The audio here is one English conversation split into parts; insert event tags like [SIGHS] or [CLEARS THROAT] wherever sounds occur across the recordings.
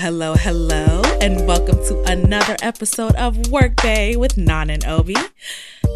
Hello, hello, and welcome to another episode of Workday with Nan and Obi.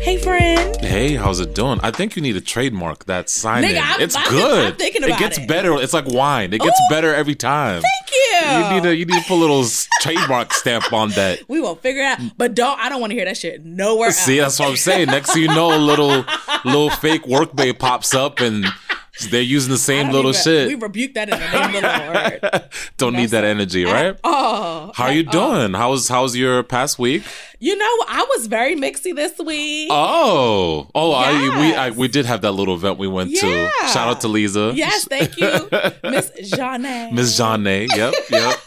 Hey, friend. Hey, how's it doing? I think you need a trademark that sign Nigga, It's I'm- good. I'm thinking it gets it. better. It's like wine. It gets Ooh. better every time. Thank you. You need to you need to put a little trademark stamp on that. we will figure it out, but don't. I don't want to hear that shit nowhere See, else. that's what I'm saying. Next thing you know, a little little fake workday pops up and [LAUGHS] they're using the same little even- shit. We rebuke that in the name of the Lord. [LAUGHS] Don't need that energy, right? Oh, How are you doing? How's how's your past week? You know, I was very mixy this week. Oh, oh, I, we I, we did have that little event we went Yeah. to. Shout out to Lisa. yes, thank you, [LAUGHS] Miss Jeanne. Miss Jeanne. Yep, yep.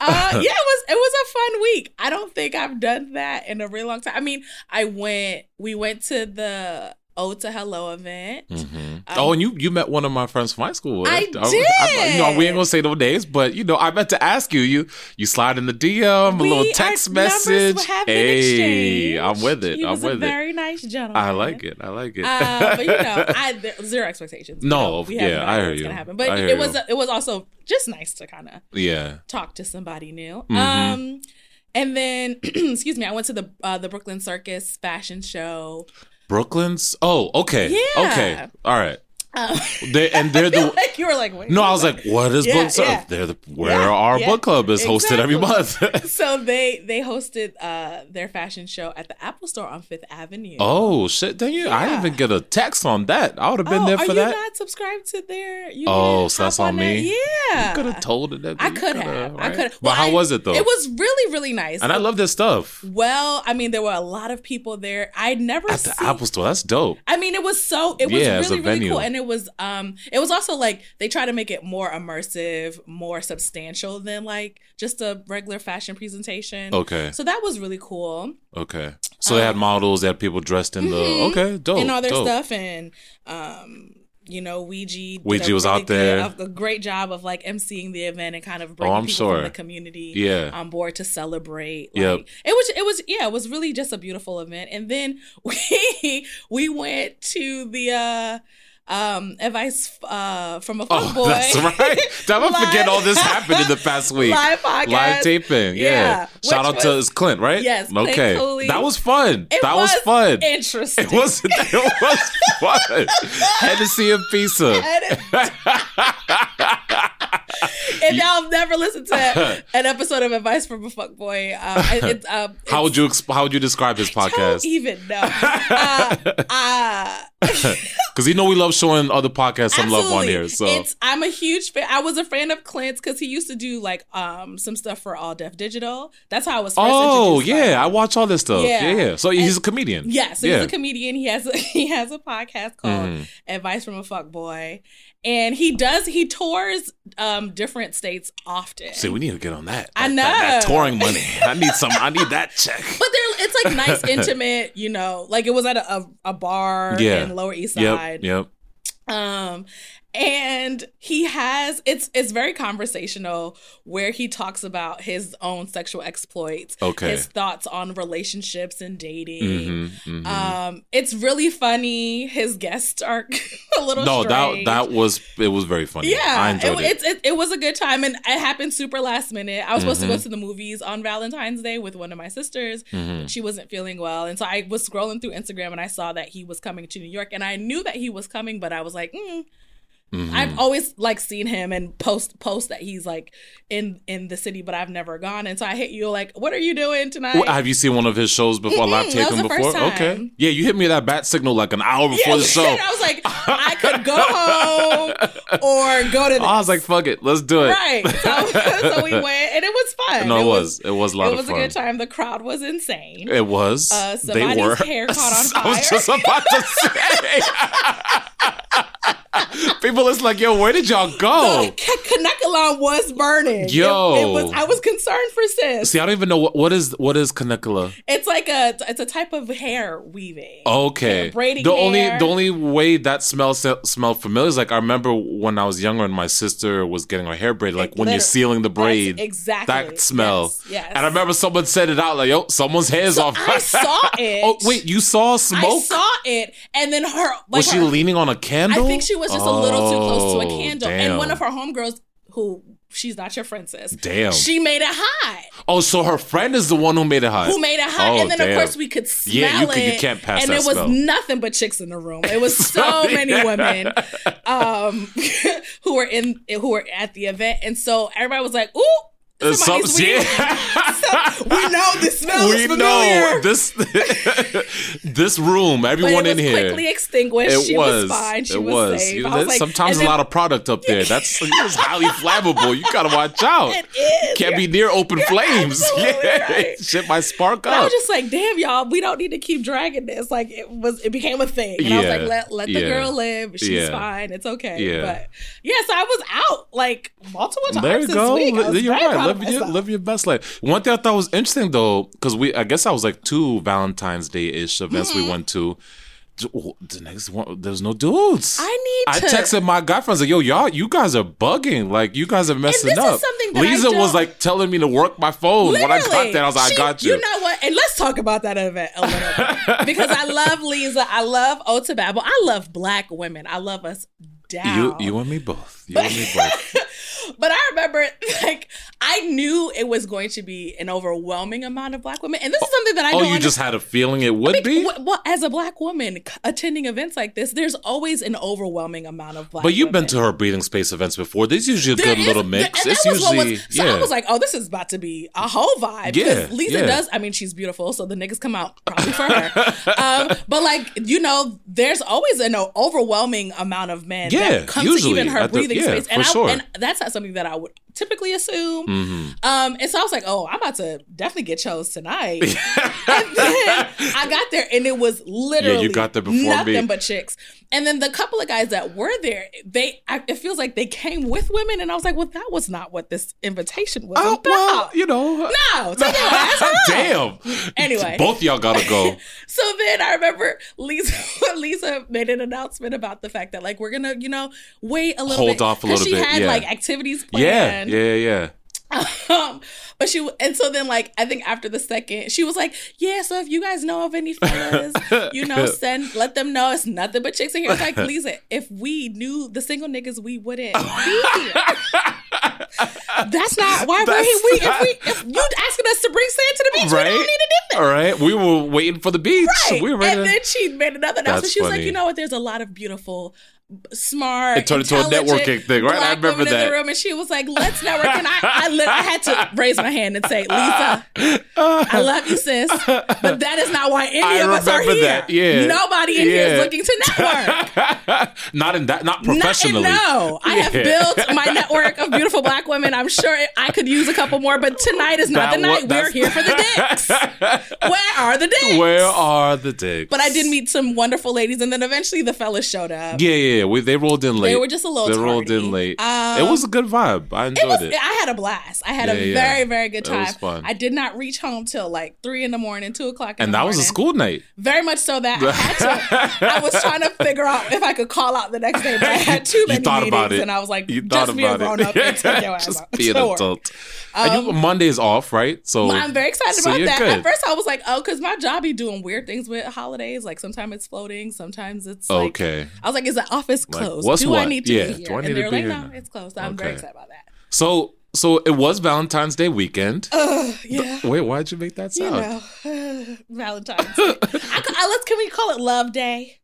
uh, yeah, it was it was a fun week. I don't think I've done that in a really long time. I mean, I went. We went to the O to Hello event. hmm oh, and you you met one of my friends from high school. I did. you know, we ain't gonna say no names, but you know, I meant to ask you. You you slide in the DM, We- a little text message. Hey. I'm with it. He I'm was with a it. very nice gentleman. I like it. I like it. uh, but you know, I zero expectations. You No, know, yeah, no I hear you. Gonna happen. But I it was you. it was also just nice to kind of yeah. talk to somebody new. Mhm. Um, and then [CLEARS THROAT] excuse me, I went to the uh, the Brooklyn Circus fashion show. Brooklyn's. Oh, okay. Yeah. Okay. All right. Um, [LAUGHS] They and [LAUGHS] they're the. like you were like, No, I was like, what is Yeah, book club? yeah. They're the where Yeah, our yeah, book club is hosted every month. [LAUGHS] so they they hosted uh their fashion show at the Apple Store on Fifth Avenue. oh shit! Dang you! I didn't even get a text on that. I would have been Oh, there are for you that. not subscribed to their? You Oh, so that's on there? me? Yeah, You could have told it. That I could have. I right? could. But how was it though? It was really really nice. and I love this stuff Well, I mean, there were a lot of people there. I'd never at the seen. Apple Store. That's dope. I mean, it was so it was Yeah, really really cool, and it was um it was also like they try to make it more immersive, more substantial than like just a regular fashion presentation. Okay, So that was really cool. okay. So they had models. They had people dressed in the. Mhm. Okay, dope. and all their dope. stuff and um you know Ouija Ouija was out there. a, a great job of like emceeing the event and kind of Oh, bringing I'm people sure. from the community Yeah. on board to celebrate Yep. it was it was yeah it was really just a beautiful event and then [LAUGHS] we we went to the uh um advice uh from a fuck Oh, boy that's right. [LAUGHS] I forget all this happened in the past week? live podcast Live taping, yeah. Yeah, Shout out to was- it's Clint, right? Yes, Okay, that was fun. It that was, was fun. interesting It was. It was [LAUGHS] fun. Hennessy and pizza. if [LAUGHS] y'all never listened to an episode of Advice from a Fuck Boy, um, I- it's, um, How would you exp- How would you describe his don't podcast? even know. Uh, uh, [LAUGHS] Because you know we love showing other podcasts some love on here. So it's I'm a huge fan. I was a fan of Clint's because he used to do like um some stuff for All Def Digital. That's how I was. First oh introduced by yeah, I watch all this stuff. Yeah, Yeah. yeah. So he's a comedian. Yeah, so Yeah. he's a comedian. He has a, [LAUGHS] he has a podcast called Mhm. Advice from a Fuck Boy, and he does he tours um different states often. See, we need to get on that. I That- that- that know. touring money. I need some. I need that check. [LAUGHS] But they're it's like nice, [LAUGHS] intimate, you know, like it was at a, a, a bar Yeah. in Lower East Yep. Side. Yep. Um and he has it's it's very conversational where he talks about his own sexual exploits, Okay. his thoughts on relationships and dating. Mm-hmm, mm-hmm. Um it's really funny. His guests are [LAUGHS] a little no, that strange. that was it was very funny. yeah, I enjoyed it, it. It's, it, it was a good time, and it happened super last minute. I was supposed to go Mhm. to the movies on Valentine's Day with one of my sisters. Mhm. She wasn't feeling well, and so I was scrolling through Instagram and I saw that he was coming to New York, and I knew that he was coming, but I was like, mm. Mhm. I've always like seen him and post post that he's like in in the city, but I've never gone, and so I hit you like, what are you doing tonight? Well, have you seen one of his shows before? Mm-mm, live was before? Okay. Yeah, you hit me that bat signal like an hour before the show. [LAUGHS] I was like, I could go home or go to. This. [LAUGHS] I was like, fuck it, let's do it. right. So, [LAUGHS] so we went, and it was fun. No, it was. It was a lot It was a good time. The crowd was insane. It was. Uh, they somebody's were. hair caught on fire. I was just about to say. [LAUGHS] People is like, yo, where did y'all go? Kanekalon was burning. Yo. it, was. I was concerned for sis. See, I don't even know what what is what is Kanekula. It's like a it's a type of hair weaving. Okay, Hair- braiding the only the only way that smells smelled familiar is like I remember when I was younger and my sister was getting her hair braided, like It when you're sealing the That's braid, exactly that smell. Yes. yes. And I remember someone said it out like, "Yo, someone's hair's So off." I saw [LAUGHS] oh, it. oh wait, you saw smoke? I saw it, and then her like was she her- leaning on a candle? I think she was just a little too close to a Oh, candle. damn. And one of her homegirls who she's not your friend, sis. Damn. She made it hot. Oh, so her friend is the one who made it hot. Who made it hot? Oh, and then damn. of course we could smell Yeah, you it. can- you can't pass And that it was smell. nothing but chicks in the room. It was [LAUGHS] so many women um, [LAUGHS] who were in who were at the event, and so everybody was like, "Ooh." Uh, some- yeah. [LAUGHS] we know the smell we is know this [LAUGHS] this room. Everyone it was in here. quickly extinguished. It she was. was, fine. She it was, was. safe. You know, was like, sometimes a lot of product up there. That's [LAUGHS] it's highly flammable. You gotta watch out. It is. Can't You're- be near open flames. Yeah, right. shit might spark But I was just like, damn, y'all, we don't need to keep dragging this. Like it was, it became a thing. And I was like, let let the Yeah. girl live. She's Yeah. fine. It's okay. Yeah. But yeah, so I was out like multiple times There you this go. week. I was You're very right. proud of Live your, live your best life. One thing I thought was interesting though, because we, I guess I was like two Valentine's Day ish events Mm-hmm. we went to. The next one, there's no dudes. I need I to. texted my guy friends like, "Yo, y'all, you guys are bugging. Like, you guys are messing this is up." something that Lisa was like telling me to work my phone when I got Literally. there. I was like, She- "I got you." You know what? And let's talk about that event a little bit [LAUGHS] because I love Lisa. I love Ota Babel. I love Black women. I love us down. you, you and me both. You and me both. [LAUGHS] But I remember, [LAUGHS] like, I knew it was going to be an overwhelming amount of black women, and this is something that I oh, you just had a feeling it would be. Well, well, as a black woman attending events like this, there's always an overwhelming amount of black. But you've been to her breathing space events before. There's usually a There good is- little mix. that It's usually was, so yeah. I was like, oh, this is about to be a whole vibe. Yeah, because Lisa yeah. does. I mean, she's beautiful, so the niggas come out probably for her. [LAUGHS] um, but like, you know, there's always an overwhelming amount of men Yeah, that come usually to even her at the- breathing yeah, space, and for I, sure. and that's not something that I would typically assume. Mhm. Um, and so I was like, oh, I'm about to definitely get chose tonight. [LAUGHS] and then I got there and it was literally you got there before nothing me. but chicks. And then the couple of guys that were there, they I, it feels like they came with women, and I was like, well, that was not what this invitation was Oh, about. well, you know. no, take your [LAUGHS] ass. Damn. Anyway. both y'all gotta go. [LAUGHS] So then I remember Lisa Lisa made an announcement about the fact that like we're gonna you know wait a little Hold bit off a little she bit, had yeah. like activities planned. yeah, yeah, yeah. Um, but she and so then like I think after the second she was like, yeah. So if you guys know of any fellas, you know, [LAUGHS] send let them know it's nothing but chicks in here. It's like Lisa, if we knew the single niggas, we wouldn't be [LAUGHS] here. That's not why we're That's here. We, if we if you asking us to bring sand to the beach, we don't need to do that. All right, we were waiting for the beach. Right. We were and ready. then she made another announcement. She was like, you know what? There's a lot of beautiful, smart, It turned into a networking thing, right? I remember women in that. the room, and she was like, "Let's network." And I, I, li- I had to [LAUGHS] raise my hand and say, "Lisa, I love you, sis, but that is not why any I of us are here. that, yeah. Nobody in here Yeah. is looking to network." [LAUGHS] not in that, not Not, professionally. no, I have built my [LAUGHS] network of beautiful black women. I'm sure I could use a couple more, but tonight is not That the night. We're here for the dicks. Where are the dicks? Where are the dicks? But I did meet some wonderful ladies, and then eventually the fellas showed up. Yeah, yeah, yeah. We, they rolled in late. They were just a little They rolled in late. Um, it was a good vibe. I enjoyed It was. it. I had a blast. I had Yeah, a yeah. very, very good It time. was fun. I did not reach home till like three in the morning, two o'clock. In and that was a school night. Very much so that [LAUGHS] I had to. I was trying to figure out if I could call out the next day, but I [LAUGHS] had too You many thought meetings, about it. and I was like, You thought just be a grown it. up [LAUGHS] and take your ass Just out. be an Sure. adult. and you, Monday's off, right? So I'm very excited so about that. good. At first, I was like, oh, because my job be doing weird things with holidays. Like sometimes it's floating, sometimes it's like, Okay. I was like, is the office Like, closed? what's Do I need to Yeah, be here? do I need and to they're be like, here no, now? it's closed. I'm very excited about that. So so it was Valentine's Day weekend. Ugh, yeah. Wait, why'd you make that you sound? know, [SIGHS] Valentine's. Day. [LAUGHS] I, I, uh, let's can we call it Love Day?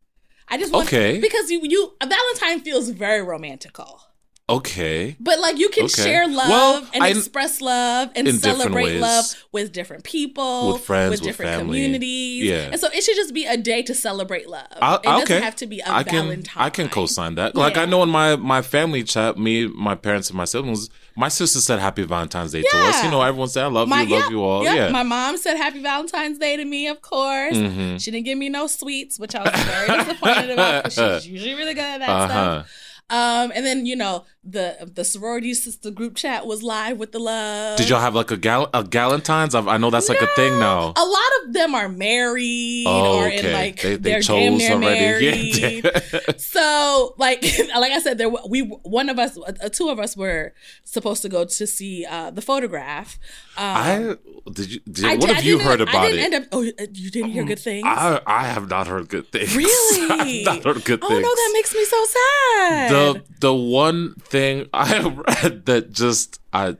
I just want, Okay. because you you Valentine feels very romantical. Okay. But like you can Okay. share love Well, and I- express love and celebrate love with different people, With friends, with different family. communities. Yeah. And so it should just be a day to celebrate love. I, it doesn't okay. have to be a I can, Valentine. I can co-sign that. Like I know in my my family chat, me, my parents, and my siblings, my sister said Happy Valentine's Day to us. You know, everyone said I love My, you, love you all. yep. Yeah. My mom said Happy Valentine's Day to me, of course. Mhm. She didn't give me no sweets, which I was very disappointed about because she's [LAUGHS] usually really good at that Uh stuff. Um, and then you know the the sorority sister group chat was live with the love. Did y'all have like a gal a Galentine's? I've- I know that's like a thing now. A lot of them are married Oh, or okay. in like they, they chose already. [LAUGHS] Yeah. so like [LAUGHS] like I said, there we one of us, uh, two of us were supposed to go to see uh, the photograph. Um, I did you? Did, I what I have you heard I about didn't it? End up, oh, uh, you didn't hear good things. I I have not heard good things. [LAUGHS] Really? Not heard good oh things. Oh no, that makes me so sad. the the one thing [LAUGHS] I read that just I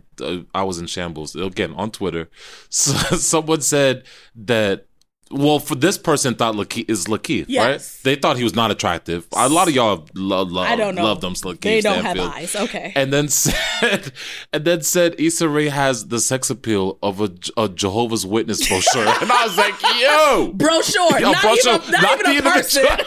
I was in shambles again on Twitter. So, [LAUGHS] someone said that well, for this person thought Lakeith is Lakeith, Yes. right? They thought he was not attractive. A lot of y'all love love I don't know. love them Lakeith they don't Stanfield. have eyes. Okay. And then [LAUGHS] said, and then said Issa Rae has the sex appeal of a, a Jehovah's Witness brochure, [LAUGHS] and I was like, yo. brochure, Yo, not, brochure, even, not, not even a even a person. [LAUGHS]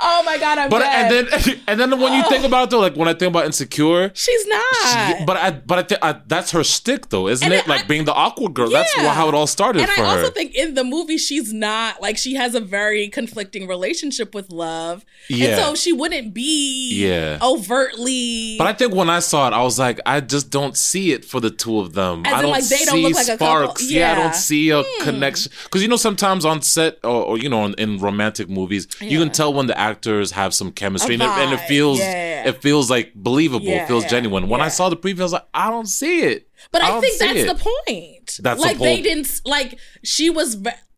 oh my god, I'm But dead. and then and then when you think about it though, like when I think about Insecure, she's not. she- but I but I think I, that's her stick though, isn't And it? it- Like I- being the awkward girl. That's how it all started and for I also her. think in the movie she's not like she has a very conflicting relationship with love. Yeah. And so she wouldn't be Yeah. overtly But I think when I saw it, I was like, I just don't see it for the two of them. As I don't like, they see don't look like a couple? sparks. Yeah. I Hmm. don't see a connection. Because you know, sometimes on set or, or you know, in, in romantic movies, you can tell when the actors have some chemistry, and it, and it feels Yeah. it feels like believable. Yeah, it feels yeah, genuine. When I saw the preview, I was like, I don't see it. But I, don't think that's the point. That's like they didn't like she was.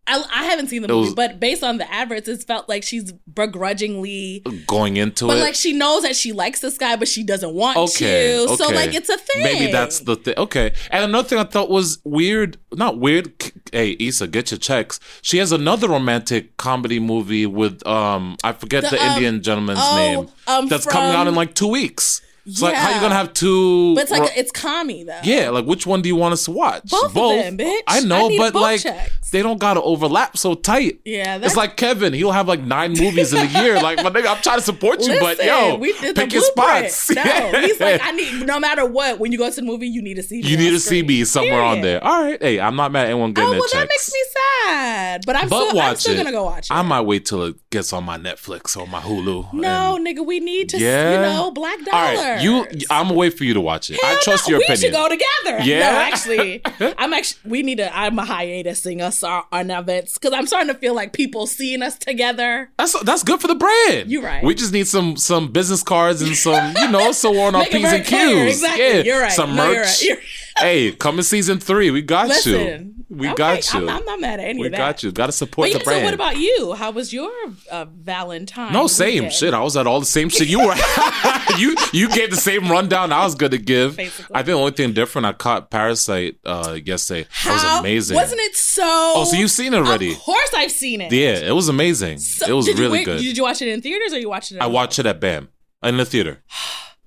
I, I haven't seen the movie, was- but based on the adverts, it felt like she's begrudgingly. Going into But it, like she knows that she likes this guy, but she doesn't want Okay, to. So like it's a thing. Maybe that's the thing. Okay. And another thing I thought was weird, not weird. Hey, Issa, get your checks. She has another romantic comedy movie with um I forget the, The, um, Indian gentleman's oh, name. um, that's coming out in like two weeks. It's like how you gonna have two But it's like it's commie though. yeah, like which one do you want us to watch? Both of them, bitch. I know, I but both like checks. they don't gotta overlap so tight. Yeah, that's It's like Kevin. He'll have like nine movies in a year. [LAUGHS] Like, my nigga, I'm trying to support you, but yo, we did pick your spots. No, [LAUGHS] he's like, I need no matter what. When you go to the movie, you need to see. You need to see me somewhere on there. All right. Hey, I'm not mad at anyone getting Oh well, checks. that makes me sad. But I'm but still, watch I'm still it. gonna go watch it. I might wait till it gets on my Netflix or my Hulu. no, and- nigga, we need to. Yeah. you know, black All You. I'm gonna wait for you to watch it. I trust no, your we opinion. We should go together. Yeah? No, actually, [LAUGHS] I'm actually. We need to. I'm a hiatusing us on, on events because I'm starting to feel like people seeing us together. That's that's good for the brand. You're right. We just need some some business cards and some you know so on our p's and clear. q's. Exactly. Yeah. You're right. Some No, merch. you're right. You're- hey, coming season three, we got you. We okay, got you. I'm, I'm not mad at any we of that. We got you. Got to support But the brand. so what about you? How was your uh, Valentine? No, same weekend? shit. I was at all the same shit you were. [LAUGHS] you you gave the same rundown I was gonna give. Basically. I think the only thing different I caught Parasite uh yesterday. That was How- amazing. Wasn't it so? Oh, so you've seen it already? Of course, I've seen it. Yeah, it was amazing. So- it was really wait- good. Did you watch it in theaters or you watched it? At I home? watched it at BAM in the theater. [SIGHS]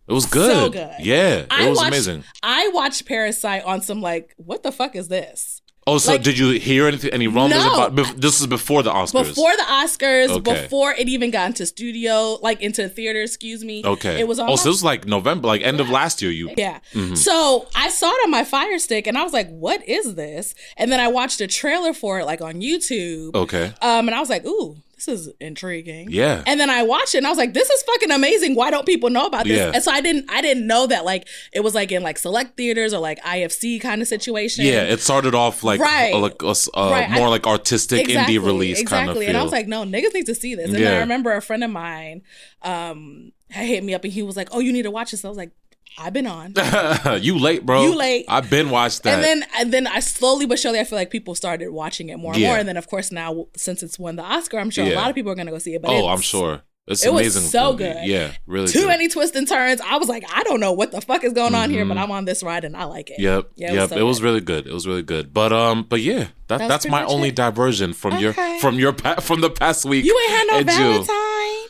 It was good. So good. Yeah, it I was watched, amazing. I watched Parasite on some like, what the fuck is this? Oh, so like- did you hear anything? Any rumbles No. about? bef- This is before the Oscars. Before the Oscars, Okay. before it even got into studio, like into the theater, excuse me. okay. It was on Oh, my- so it was like November, like end of last year. You. Yeah. Mm-hmm. So I saw it on my Fire Stick and I was like, what is this? And then I watched a trailer for it like on YouTube. Okay. Um, and I was like, ooh, this is intriguing. Yeah. And then I watched it and I was like, this is fucking amazing. Why don't people know about this? Yeah. And so I didn't I didn't know that like it was like in like select theaters or like IFC kind of situation. Yeah, it started off like Right. like a uh, Right, I- more like artistic indie release exactly. kind of feel. And I was like, no, niggas need to see this. And then Yeah. I remember a friend of mine um had hit me up and he was like, Oh, you need to watch this. I was like, I've been on. [LAUGHS] you late, bro. You late. I've been watched that. And then and then I slowly but surely I feel like people started watching it more and Yeah. more. And then of course now since it's won the Oscar, I'm sure Yeah. a lot of people are gonna go see it. But oh, I'm sure it's it was so movie. good. Yeah, really. Too good. many twists and turns. I was like, I don't know what the fuck is going on here, but I'm on this ride and I like it. Mm-hmm. Yep, Yeah, yep. so it was really good. It was really good. But um, but yeah, that, was that's my only it. diversion from your from your pa- from the past week. You ain't had no June. Valentine.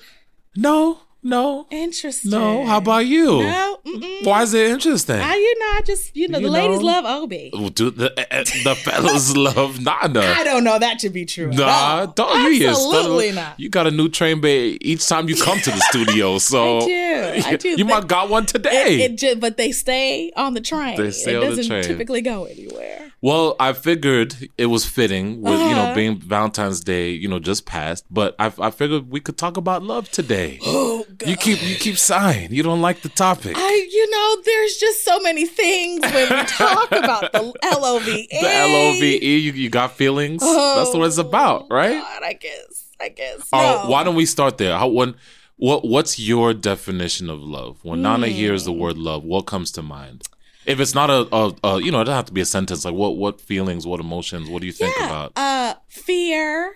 No, no, Interesting. no. How about you? No. Mm-mm. Why is it interesting? I, you know, I just you know You the ladies know. love Obi. Do the uh, the fellas [LAUGHS] love Nana? I don't know that to be true. at Nah, all. don't you? Absolutely not. You got a new train bay each time you come to the studio, [LAUGHS] so I do. I do. [LAUGHS] You They- might got one today. It, it just, but they stay on the train. They stay it on the doesn't train. typically go anywhere. well, I figured it was fitting with you know Uh-huh. being Valentine's Day, you know, just passed. But I, I figured we could talk about love today. [GASPS] [GASPS] Oh God. You keep you keep sighing. You don't like the topic. I, you know, there's just so many things when we talk about the L O V E. the L O V E. You you got feelings. That's what it's about, right? Oh, God, I guess. I guess. Oh, no. why don't we start there? How when what what's your definition of love? When Nana Hmm. hears the word love, what comes to mind? If it's not a, a, a you know, it doesn't have to be a sentence. Like what what feelings, what emotions, what do you think yeah. about? Uh, fear.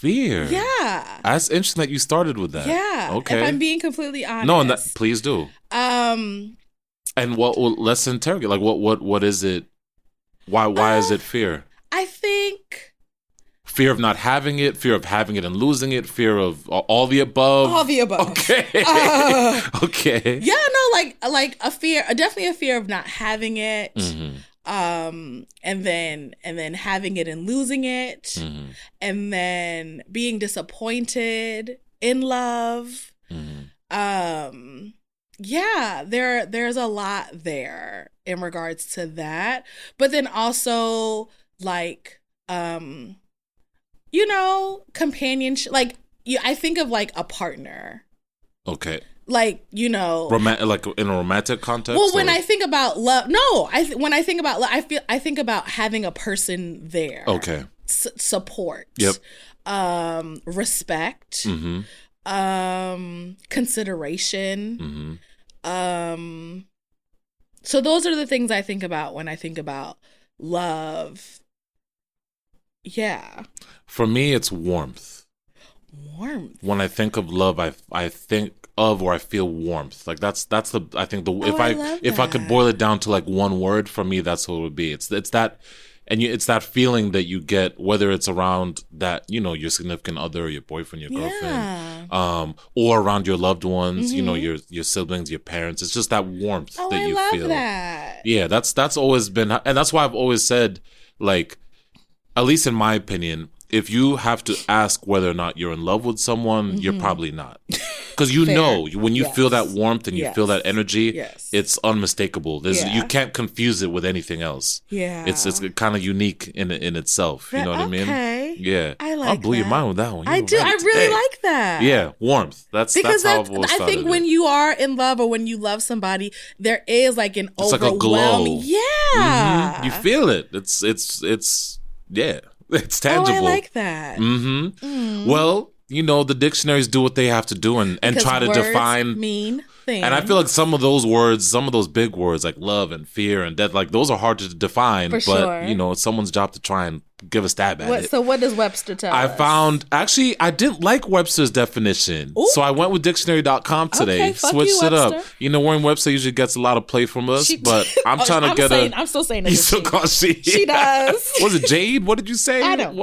Fear. Yeah. That's interesting that you started with that. Yeah. Okay. If I'm being completely honest. no, and that please do. Um, And what? Well, let's interrogate. Like, what? What? What is it? Why? Why is Uh, it fear? I think Fear of not having it. Fear of having it and losing it. Fear of all, the above. all the above. Okay. [LAUGHS] Uh, [LAUGHS] okay. yeah, no, like like a fear, definitely a fear of not having it. Mhm, Um, and then and then having it and losing it, mhm, and then being disappointed in love. mhm. um yeah there there's a lot there in regards to that but then also like um you know companionship like you i think of like a partner Okay. Like you know Romantic, like in a romantic context. well when or- i think about love no i th- when i think about love i feel i think about having a person there Okay. S- support Yep. um respect Mm-hmm. um consideration Mm-hmm. Um so those are the things I think about when I think about love. Yeah. For me, it's warmth. Warmth. When I think of love, I I think of or I feel warmth. Like that's that's the I think the if Oh, I I, love if I could boil it down to like one word for me, that's what it would be. It's it's that. And you, it's that feeling that you get, whether it's around that, you know, your significant other, your boyfriend, your girlfriend, Yeah. um, or around your loved ones, you know, Mhm. your your siblings, your parents. It's just that warmth Oh, that I you love feel. that. Yeah, that's that's always been, and that's why I've always said, like, at least in my opinion, if you have to ask whether or not you're in love with someone, you're probably not, [LAUGHS] because you Mm-hmm. Fair. know when you feel that warmth and you feel that energy, Yes. it's unmistakable. There's Yeah. you can't confuse it with anything else. Yeah. It's it's kind of unique in in itself. You know what I mean? Yeah, I I'll like blow your mind with that one. You I do. right I really today. like that. Yeah, warmth. That's Because that's how that's, I've always I think when it. you are in love or when you love somebody, there is like an It's like a glow. Yeah. Mhm. you feel it. It's it's it's yeah, [LAUGHS] it's tangible. Oh. I like that. hmm Mm. Well, you know, the dictionaries do what they have to do and, and Because try to define. mean things. And I feel like some of those words, some of those big words like love and fear and death, like those are hard to define. For but sure. you know, it's someone's job to try and give a stab at What, it. so what does Webster tell I us? found actually I didn't like Webster's definition, Ooh. so I went with dictionary.com today. Okay, Switched you, it up. You know, Warren Webster usually gets a lot of play from us, She- but [LAUGHS] I'm Oh, trying to I'm get saying, a. I'm still saying [LAUGHS] You it. still call she? She does. [LAUGHS] Was it Jade? What did you say? I don't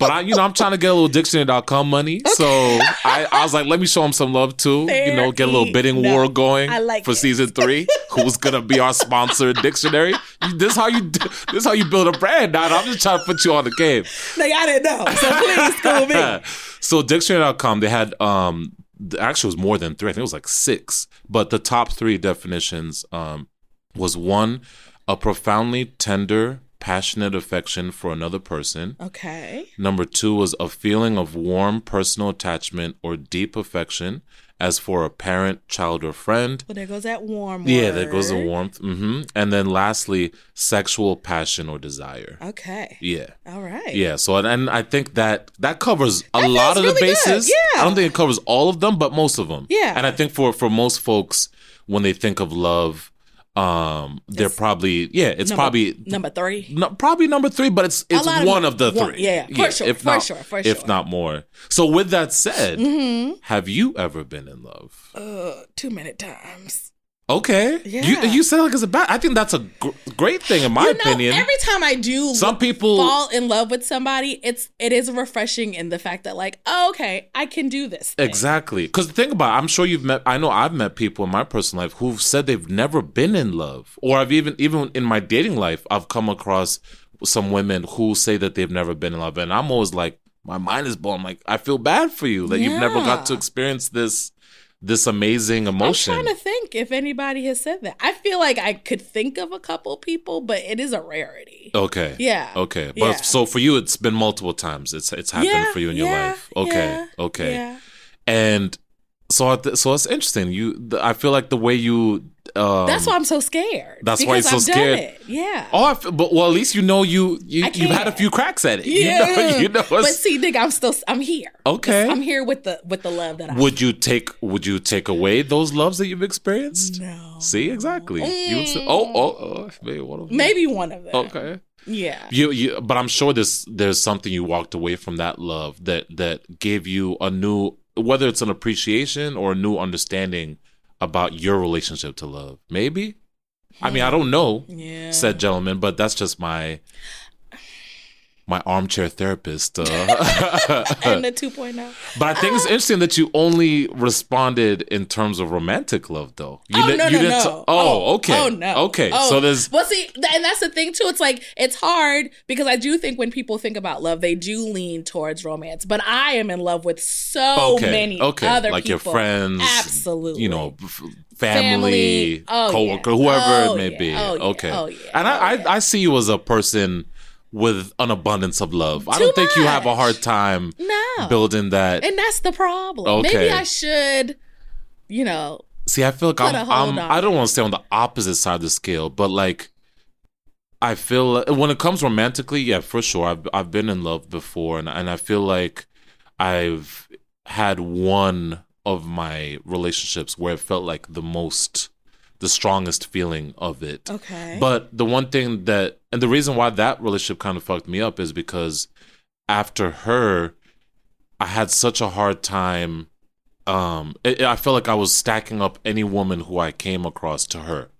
But I, you know, I'm trying to get a little dictionary.com money. So I, I was like, let me show him some love too. you know, get a little bidding enough. war going I like for it. season three. Who's gonna be our sponsor dictionary? You- This how you do- this how you build a brand. Now I'm just [LAUGHS] trying to put you on the game. Like, I didn't know. So please school me. [LAUGHS] so dictionary.com they had um the- actually it was more than three i think it was like six but the top three definitions um was one a profoundly tender passionate affection for another person Okay. number two was a feeling of warm personal attachment or deep affection as for a parent child or friend Well, there goes that warm yeah there goes the word. warmth hmm and then lastly sexual passion or desire Okay. yeah All right. yeah, so and, and I think that that covers a That lot of feels the really good, bases. yeah. I don't think it covers all of them, but most of them. Yeah. And I think for for most folks, when they think of love, um, they're It's probably yeah, it's Number- probably number three. no, probably number three, but it's it's lot of one of the one- three. yeah, for sure, if for not, sure, for sure. Mm-hmm. not more. So with that said, have you ever been in love? Uh, too many times. Okay, Yeah. you you said like it's a bad. I think that's a gr- great thing in my you know, opinion. every time I do Some people fall in love with somebody, it's it is refreshing in the fact that like, oh, okay, I can do this. thing. Exactly. Because think about it, I'm sure you've met, I know I've met people in my personal life who've said they've never been in love. Or I've even, even in my dating life, I've come across some women who say that they've never been in love. And I'm always like, my mind is blown. Like, I feel bad for you that you've never got to experience this, this amazing emotion. I'm trying to think if anybody has said that. I feel like I could think of a couple people, but it is a rarity. okay. Yeah. Okay. But Yeah. so for you, it's been multiple times. It's, it's happened Yeah, for you in your life. Okay. yeah, okay. Yeah. And so, I th- so it's interesting. You, I feel like the way you, um, That's why I'm so scared. that's why you're so I've scared. Yeah. Oh, but well, at least you know you, you you've had a few cracks at it. yeah. You know, [LAUGHS] you know. but see, nigga, I'm still I'm here. Okay. I'm here with the with the love that I would you take Would you take away those loves that you've experienced? No. See, exactly. You would say, oh, oh, oh, maybe one of them. Maybe one of them. Okay. Yeah. You, you, but I'm sure there's there's something you walked away from that love that that gave you a new, whether it's an appreciation or a new understanding about your relationship to love? Maybe. I mean, I don't know, Yeah. said gentleman, but that's just my my armchair therapist. Uh, [LAUGHS] and the 2.0. but I think it's interesting that you only responded in terms of romantic love, though. You oh, di- no, you no, didn't no. t- oh, okay. Oh, no. Okay. Oh. So there's Well, see, th- and that's the thing, too. It's like, it's hard because I do think when people think about love, they do lean towards romance. But I am in love with so okay. many okay. other like people. your friends, Absolutely. you know, family, Family. Oh, coworker, yeah. whoever Oh, it may yeah. be. Oh, yeah. Okay. Oh, yeah. And I, Oh. I, I see you as a person with an abundance of love. I don't think you have a hard time No. building that. and that's the problem. Okay. Maybe I should, you know, See, I feel like I'm, I'm I don't want to stay on the opposite side of the scale, but like I feel when it comes romantically, yeah, for sure. I've I've been in love before, and and I feel like I've had one of my relationships where it felt like the most, the strongest feeling of it. okay. But the one thing that, and the reason why that relationship kind of fucked me up is because after her, I had such a hard time. Um, it, I felt like I was stacking up any woman who I came across to her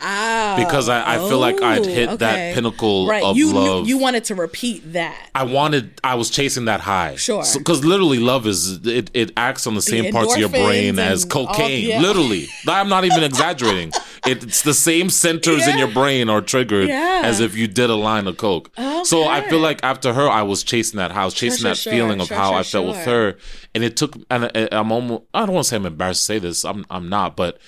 ah, because I, I feel like I'd oh, hit okay. that pinnacle Right. of you, love. you you wanted to repeat that. I wanted, I was chasing that high. Sure. Because literally, love is it, it acts on the same parts of your brain as and all- cocaine. yeah. Literally, I'm not even exaggerating. [LAUGHS] It's the same centers in your brain are triggered Yeah. as if you did a line of coke. So I feel like after her, I was chasing that was chasing sure, that sure, feeling of how sure, I felt with her, and it took. And I, I'm almost. I don't want to say I'm embarrassed to say this. I'm. I'm not, but.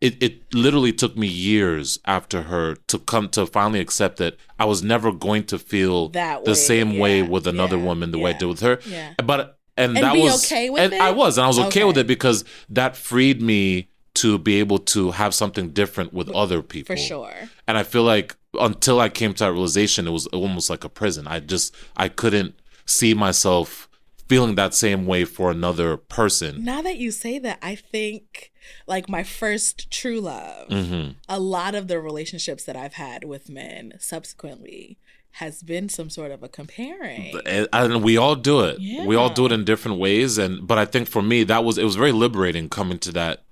It, it literally took me years after her to come to finally accept that I was never going to feel That the way, same way with another yeah, woman the way I did with her. yeah. But and, And that was okay with and it? I was, and I was okay, with it because that freed me to be able to have something different with other people. For sure. And I feel like until I came to that realization, it was almost like a prison. I just I couldn't see myself feeling that same way for another person. Now that you say that, I think like my first true love, hmm a lot of the relationships that I've had with men subsequently has been some sort of a comparing. And, and we all do it. We all do it in different ways. And but I think for me, that was it was very liberating coming to that.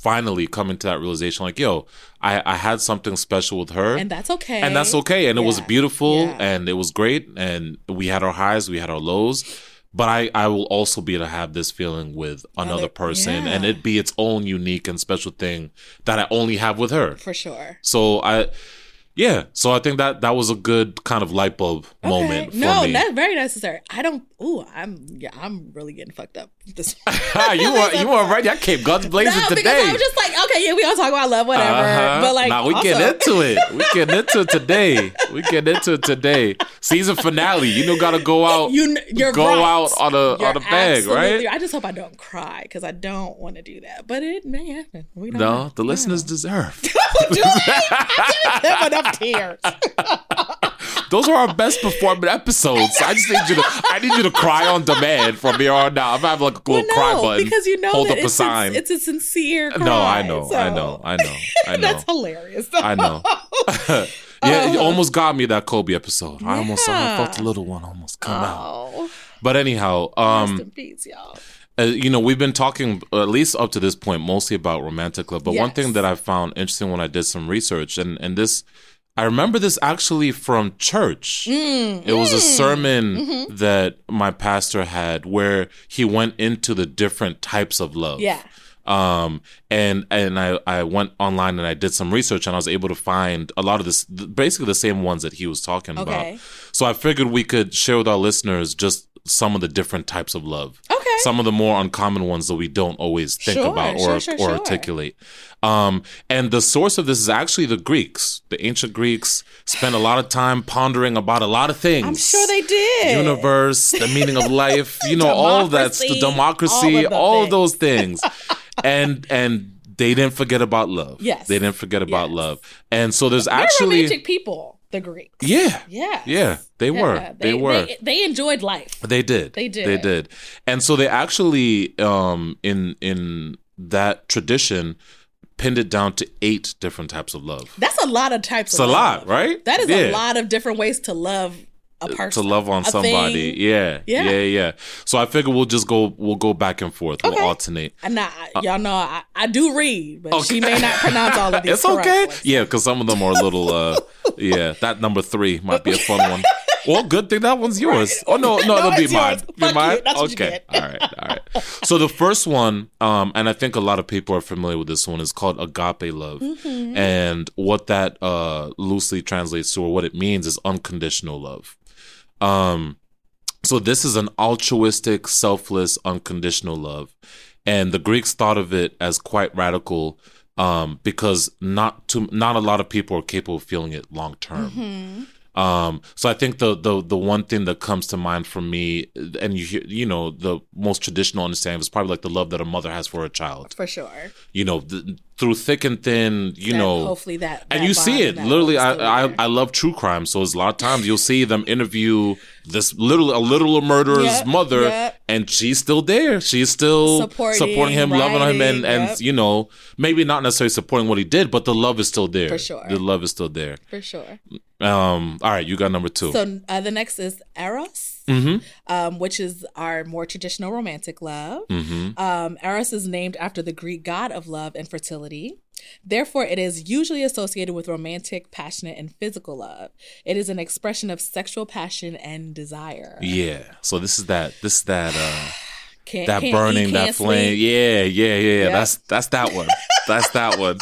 Finally, coming to that realization, like, yo, I I had something special with her, And that's okay. and that's okay and it was beautiful Yeah. and it was great and we had our highs we had our lows but i i will also be able to have this feeling with another Other- person yeah. and it be its own unique and special thing that i only have with her For sure. so i yeah so i think that that was a good kind of light bulb moment for no, me that's very necessary. I don't. Ooh, I'm. Yeah, I'm really getting fucked up. This. [LAUGHS] you [LAUGHS] are you are right i came guns blazing no, today I was just like, okay, yeah, we all talk about love, whatever. Uh-huh. But like, now we also, get into it. We get into it today. We get into it today. Season finale. You know, gotta go out. You, you're go right. out on a You're on a bag, right? I just hope I don't cry because I don't want to do that, but it may happen. We don't No, know. the listeners deserve. [LAUGHS] do I? Have enough tears. [LAUGHS] Those are our best performing episodes. I just need you to. I need you to cry on demand from here on out. I'm having like a little Well, cry button. because you know hold that up a it's, sign. A, it's a sincere. Cry, no, I know, I know, [LAUGHS] I know, I know. That's hilarious. I know. [LAUGHS] yeah, you Oh. almost got me that Kobe episode. I almost I Yeah. felt the little one almost come out. Oh, But anyhow, um, rest in peace, y'all. uh, you know, we've been talking at least up to this point mostly about romantic love. But one thing that I found interesting when I did some research, and and this, I remember this actually from church. Mm, It was a sermon Mm-hmm. that my pastor had where he went into the different types of love. Yeah. Um, and and I I went online and I did some research and I was able to find a lot of this, basically the same ones that he was talking Okay. about. So I figured we could share with our listeners just some of the different types of love Okay. some of the more uncommon ones that we don't always think Sure, about or, sure, or sure. articulate. Um, and the source of this is actually the Greeks. The ancient Greeks spent a lot of time pondering about a lot of things. I'm sure they did. Universe, the meaning of life, [LAUGHS] you know, all of that, the Democracy, all of all of those things. [LAUGHS] and and they didn't forget about love. Yes. They didn't forget about Yes. love. And so there's They're actually romantic people, the Greeks. Yeah. Yeah. Yeah, they were. They were. They, they enjoyed life. They did. They did. They did. And so they actually um in in that tradition pinned it down to eight different types of love. That's a lot of types It's of a love. lot, right? That is Yeah. a lot of different ways to love a person. to love on somebody. thing. Yeah, Yeah. yeah, yeah, So I figure we'll just go we'll go back and forth. Okay. We'll alternate. And now, y'all know I, I do read, but she may not pronounce all of [LAUGHS] these. It's okay. Yeah, because some of them are a little. uh Yeah, that number three might be a fun one. Well, good thing that one's yours. [LAUGHS] Oh no, no, No, it'll be mine. Be mine. You okay. all right. All right. So the first one, um, and I think a lot of people are familiar with this one, is called agape love, Mm-hmm. and what that uh loosely translates to, or what it means, is unconditional love. Um, so this is an altruistic, selfless, unconditional love, and the Greeks thought of it as quite radical. Um, because not to not a lot of people are capable of feeling it long term. Mm-hmm. Um, so I think the the the one thing that comes to mind for me, and you hear, you know, the most traditional understanding is probably like the love that a mother has for a child. for sure. You know, th- through thick and thin, you That- know, hopefully that, and you see it literally. I, I. I love true crime, so it's a lot of times you'll see them interview this little a little murderer's Yep, mother, yep. and she's still there. She's still Supporting, supporting him, loving him, and writing, and you know maybe not necessarily supporting what he did, but the love is still there. For sure. the love is still there. for sure. Um, all right, you got number two. So uh, the next is Eros, mm-hmm. um, which is our more traditional romantic love. Mm-hmm. Um, Eros is named after the Greek god of love and fertility. Therefore, it is usually associated with romantic, passionate, and physical love. It is an expression of sexual passion and desire. Yeah. So this is that. This is that. Uh, [SIGHS] Can't, that can't burning, eat, that flame. Yeah, yeah, yeah. Yep. That's that's that one. that's that one.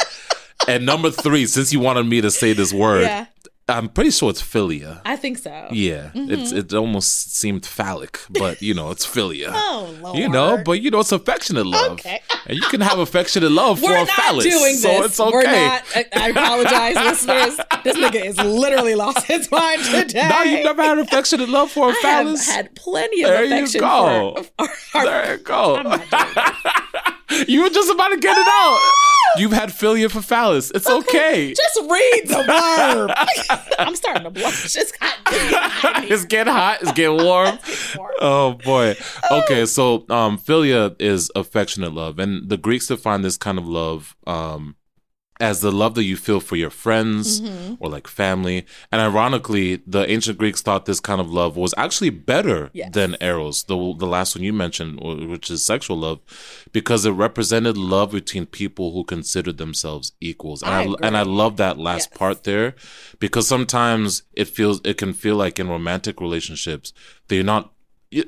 And number three, since you wanted me to say this word, [LAUGHS] Yeah, I'm pretty sure it's philia. I think so. Yeah, mm-hmm. it's it almost seemed phallic, but you know it's philia. [LAUGHS] Oh, Lord. you know, but you know it's affectionate love, Okay. and you can have affectionate love We're for a not phallus, doing so it's okay. We're not. I, I apologize, [LAUGHS] listeners. This nigga is literally lost his mind today. No, you never had affectionate love for a I have had plenty of There you go. for our, there you go. I'm not doing [LAUGHS] you were just about to get it out. You've had philia for phallus. It's [LAUGHS] okay. Just read the verb. [LAUGHS] I'm starting to blush. It's hot. it's getting hot. [LAUGHS] It's getting warm. Oh boy. Okay, so um philia is affectionate love and the Greeks define this kind of love um as the love that you feel for your friends Mm-hmm. or like family. And ironically, the ancient Greeks thought this kind of love was actually better Yes. than eros, the the last one you mentioned, which is sexual love, because it represented love between people who considered themselves equals. And I I, and I love that last Yes. part there because sometimes it feels it can feel like in romantic relationships that you're not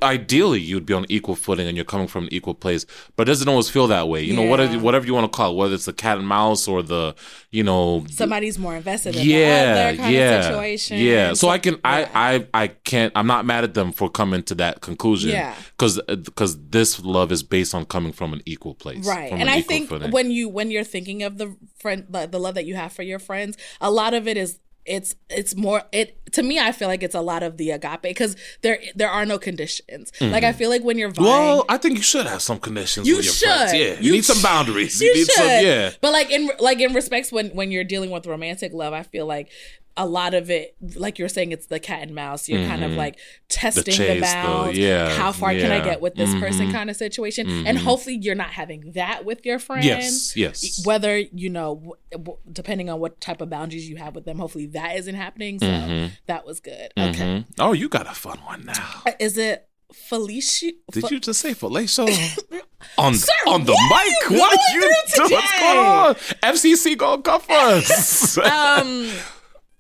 ideally you'd be on equal footing and you're coming from an equal place but it doesn't always feel that way you know whatever whatever you want to call it whether it's the cat and mouse or the you know Somebody's more invested in yeah yeah of situation. yeah so i can yeah. i i i can't i'm not mad at them for coming to that conclusion Yeah. because because uh, this love is based on coming from an equal place right and an i think footing. when you when you're thinking of the friend the, the love that you have for your friends a lot of it is it's it's more it to me i feel like it's a lot of the agape because there there are no conditions like i feel like when you're vying Mm-hmm. well, I think you should have some conditions You with your should. friends. Yeah, you, You need some boundaries. you need should some, yeah. but like in like in respects when when you're dealing with romantic love i feel like a lot of it like you're saying it's the cat and mouse you're kind of like testing the, Mm-hmm. chase, the- bounds yeah, how far can i get with this person Mhm. kind of situation and hopefully you're not having that with your friends Yes, yes. whether you know w- w- depending on what type of boundaries you have with them hopefully that isn't happening so Mm-hmm. that was good okay Mhm. Oh, you got a fun one now. is it felicia Did you just say fellatio [LAUGHS] on Sir, on the mic? What you doing? What's going on? FCC gonna cuff us. [LAUGHS] um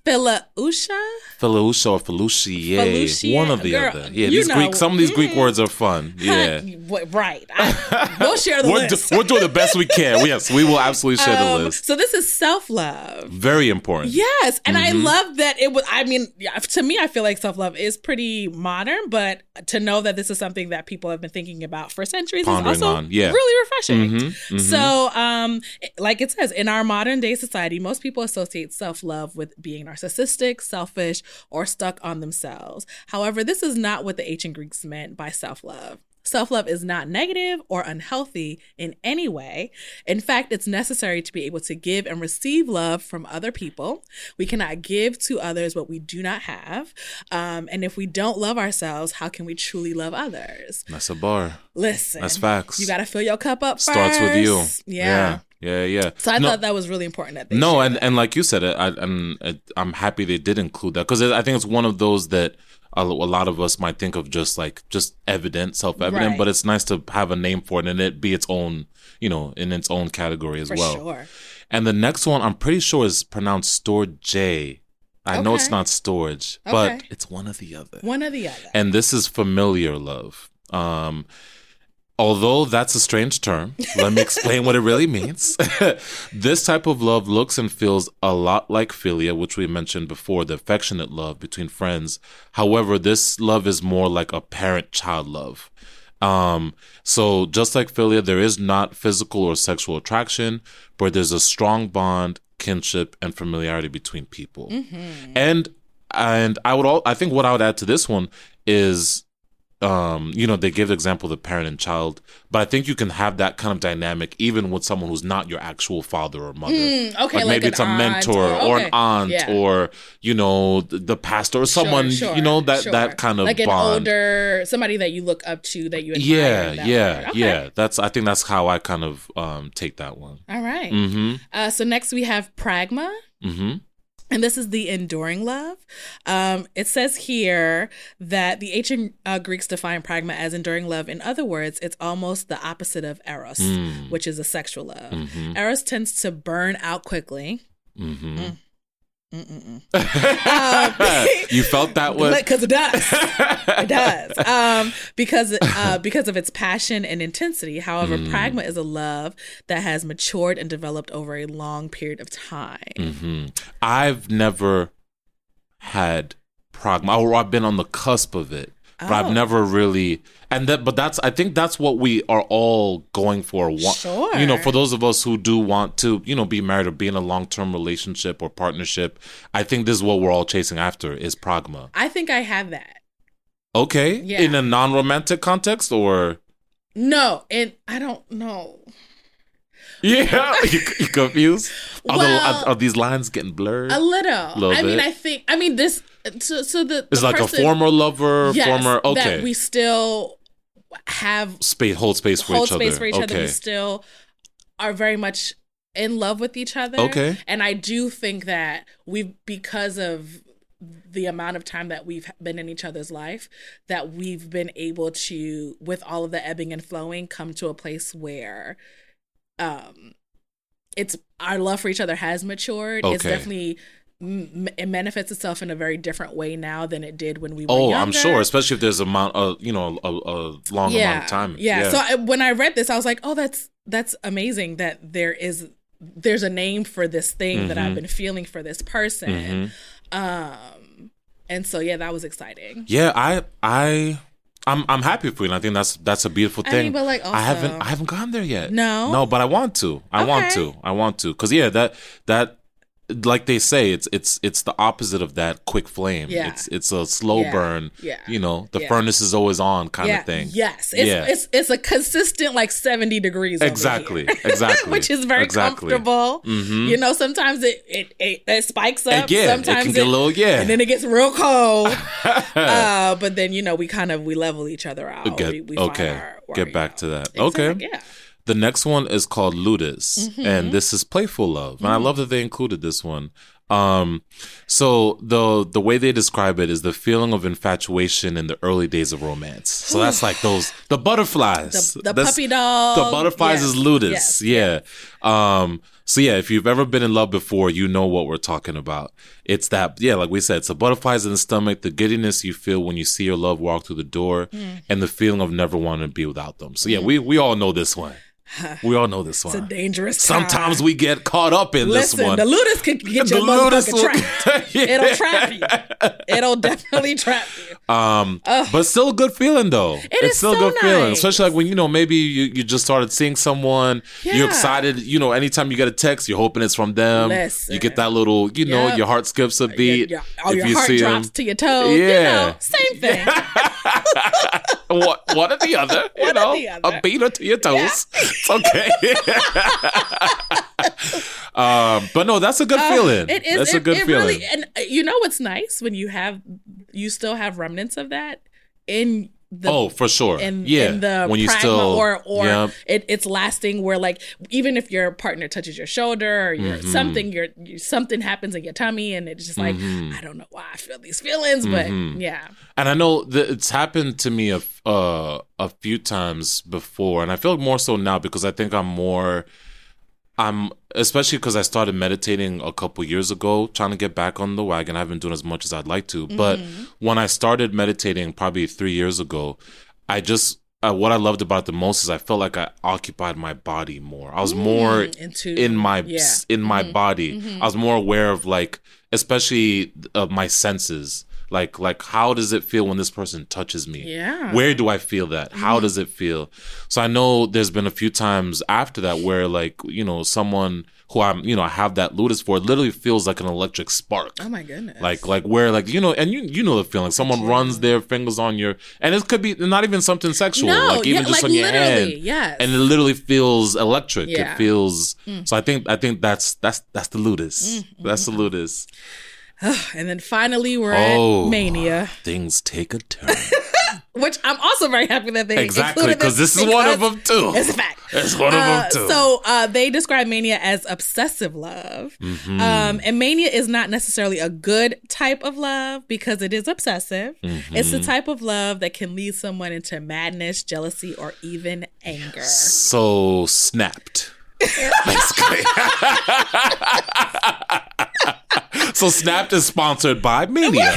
Philausha? Felucia or Felucia, Felucia, one of the girl, other. Yeah, these know, Greek. Some of these Greek words are fun. [LAUGHS] Yeah, right. I, we'll share the we're, do- list. we're doing the best we can. Yes, we will absolutely share the Um, list. So this is self love. Very important. Yes, and I Mm-hmm. love that it was. I mean, yeah, to me, I feel like self love is pretty modern, but to know that this is something that people have been thinking about for centuries Pondering is also yeah. really refreshing. Mhm, mhm. So, um, like it says, in our modern day society, most people associate self love with being narcissistic, selfish, or stuck on themselves. However, this is not what the ancient Greeks meant by self love. Self love is not negative or unhealthy in any way. In fact, it's necessary to be able to give and receive love from other people. We cannot give to others what we do not have. Um, and if we don't love ourselves, how can we truly love others? That's a bar. Listen, That's facts. You got to fill your cup up first. Starts with you. Yeah. yeah, yeah. yeah. So I No- thought that was really important that they no and, and like you said I, I'm I'm happy they did include that because I think it's one of those that a, lot of us might think of just like just evident, self evident, Right. but it's nice to have a name for it and it be its own, you know, in its own category as For well. sure. And the next one, I'm pretty sure is pronounced storage. I know it's not storage, but it's one or the other. One or the other. And this is familiar love. Um, although that's a strange term, let me explain what it really means. [LAUGHS] this type of love looks and feels a lot like philia, which we mentioned before, the affectionate love between friends. However, this love is more like a parent child love. Um, so just like philia, there is not physical or sexual attraction, but there's a strong bond, kinship, and familiarity between people. And and I would all I think what I would add to this one is um, you know, they give the example of the parent and child, but I think you can have that kind of dynamic even with someone who's not your actual father or mother. Mm, okay, like, like maybe it's a mentor or- or, an aunt Yeah. or you know the, the pastor or someone Sure, sure, you know that sure. that kind of like an bond. older somebody that you look up to that you admire yeah, yeah. Okay. yeah. That's I think that's how I kind of um take that one. All right. Mm-hmm. Uh, so next we have pragma. Mm-hmm. And this is the enduring love. Um, it says here that the ancient uh, Greeks define pragma as enduring love. In other words, it's almost the opposite of eros, Mm. which is a sexual love. Mm-hmm. Eros tends to burn out quickly. Mm-hmm. Mm-mm-mm. Um, you felt that [LAUGHS] one? because it does. [LAUGHS] it does um, because uh, because of its passion and intensity. However, Mm. pragma is a love that has matured and developed over a long period of time. hmm I've never had pragma, or I've been on the cusp of it, but Oh. I've never really. And that, but that's I think that's what we are all going for. Sure. You know, for those of us who do want to, you know, be married or be in a long term relationship or partnership, I think this is what we're all chasing after is pragma. I think I have that. Okay, Yeah. in a non romantic context, or No, and I don't know. yeah, [LAUGHS] you, you confused? Are, the, Well- are, are these lines getting blurred? A little. Little I mean. I think. I mean, this. So, so the It's the like person- a former lover, yes, former okay. That we still have space hold space for hold each space other. for each other. We still are very much in love with each other. Okay. And I do think that we've because of the amount of time that we've been in each other's life that we've been able to with all of the ebbing and flowing come to a place where um it's our love for each other has matured okay. it's definitely it manifests itself in a very different way now than it did when we were Oh, younger. I'm sure, especially if there's a amount of you know a, a long amount of time. yeah. yeah. So I, when I read this, I was like, oh, that's that's amazing that there is there's a name for this thing that Mm-hmm. I've been feeling for this person. Um, and so yeah, that was exciting. yeah, I I I'm I'm happy for you. And I think that's that's a beautiful I thing. mean, but, like, I haven't I haven't gone there yet. No? no, but I want to. I want to. I want to. Because yeah, that that like they say, it's it's it's the opposite of that quick flame. Yeah. It's it's a slow Yeah. burn. Yeah. You know, the Yeah. furnace is always on kind yeah. of thing. Yes. It's, Yeah. it's it's a consistent like 70 degrees. Exactly. [LAUGHS] Exactly. Which is very Exactly. comfortable. Mhm. You know, sometimes it it, it, it spikes up. Yeah, it sometimes can get a little yeah. and then it gets real cold. [LAUGHS] uh, but then you know we kind of we level each other out. Get- we, we okay. our- our, Get back know, to that. Okay. Yeah. The next one is called Ludus, Mm-hmm. and this is playful love. And I love that they included this one. Um, so the the way they describe it is the feeling of infatuation in the early days of romance. So that's like [SIGHS] those the butterflies, The, the puppy dog. the butterflies Yes, is Ludus. yes. Yeah. Um. So yeah, if you've ever been in love before, you know what we're talking about. It's that yeah, like we said, it's the butterflies in the stomach, the giddiness you feel when you see your love walk through the door, Mm. and the feeling of never wanting to be without them. So yeah, we we all know this one. We all know this one. It's a dangerous. Time. Sometimes we get caught up in listen. this one. The ludus could get you. The your motherfucker will- trapped. [LAUGHS] Yeah. It'll trap you. It'll definitely [LAUGHS] trap you. Um, but still a good feeling though. it's is still a so good feeling, especially like when you know maybe you, you just started seeing someone, you're excited. You know, anytime you get a text, you're hoping it's from them. Listen. You get that little, you know, Yep. your heart skips a beat. Your, oh, your heart see drops them. to your toes. Yeah. You know, same thing. [LAUGHS] what one or the other, you One know, the other. a beater to your toes. It's okay. [LAUGHS] um, but no, that's a good feeling. Uh, It is. That's it, a good feeling. Really, and uh, you know what's nice when you have, you still have remnants of that in the oh, for sure. in, yeah. the when you still or or Yep. it, it's lasting where like even if your partner touches your shoulder or your Mm-hmm. something your you, something happens in your tummy and it's just like Mm-hmm. I don't know why I feel these feelings but yeah And I know that it's happened to me a uh, a few times before, and I feel more so now because I think I'm more. I'm especially because I started meditating a couple years ago, trying to get back on the wagon. I haven't doing as much as I'd like to, but mm-hmm. when I started meditating probably three years ago, I just uh, what I loved about the most is I felt like I occupied my body more. I was mm, more into in my yeah. in my mm-hmm. body. Mm-hmm. I was more aware of like, especially of my senses. Like like how does it feel when this person touches me? Yeah. Where do I feel that? How does it feel? So I know there's been a few times after that where like you know someone who I'm you know I have that ludus for it literally feels like an electric spark. oh my goodness Like like where like you know and you you know the feeling someone runs their fingers on your and it could be not even something sexual No, like even yeah, just like on your hand yes. and it literally feels electric Yeah. Mm. it feels so I think I think that's that's that's the ludus Mm-hmm. that's the ludus [SIGHS] and then finally we're Oh. at Mania things take a turn [LAUGHS] which I'm also very happy that they exactly included because this is one of them too It's a fact. it's one of Uh, them too so uh, they describe mania as obsessive love, Mm-hmm. um, and mania is not necessarily a good type of love because it is obsessive. Mm-hmm. It's the type of love that can lead someone into madness, jealousy, or even anger. so snapped basically [LAUGHS] [LAUGHS] [LAUGHS] so snapped is sponsored by mania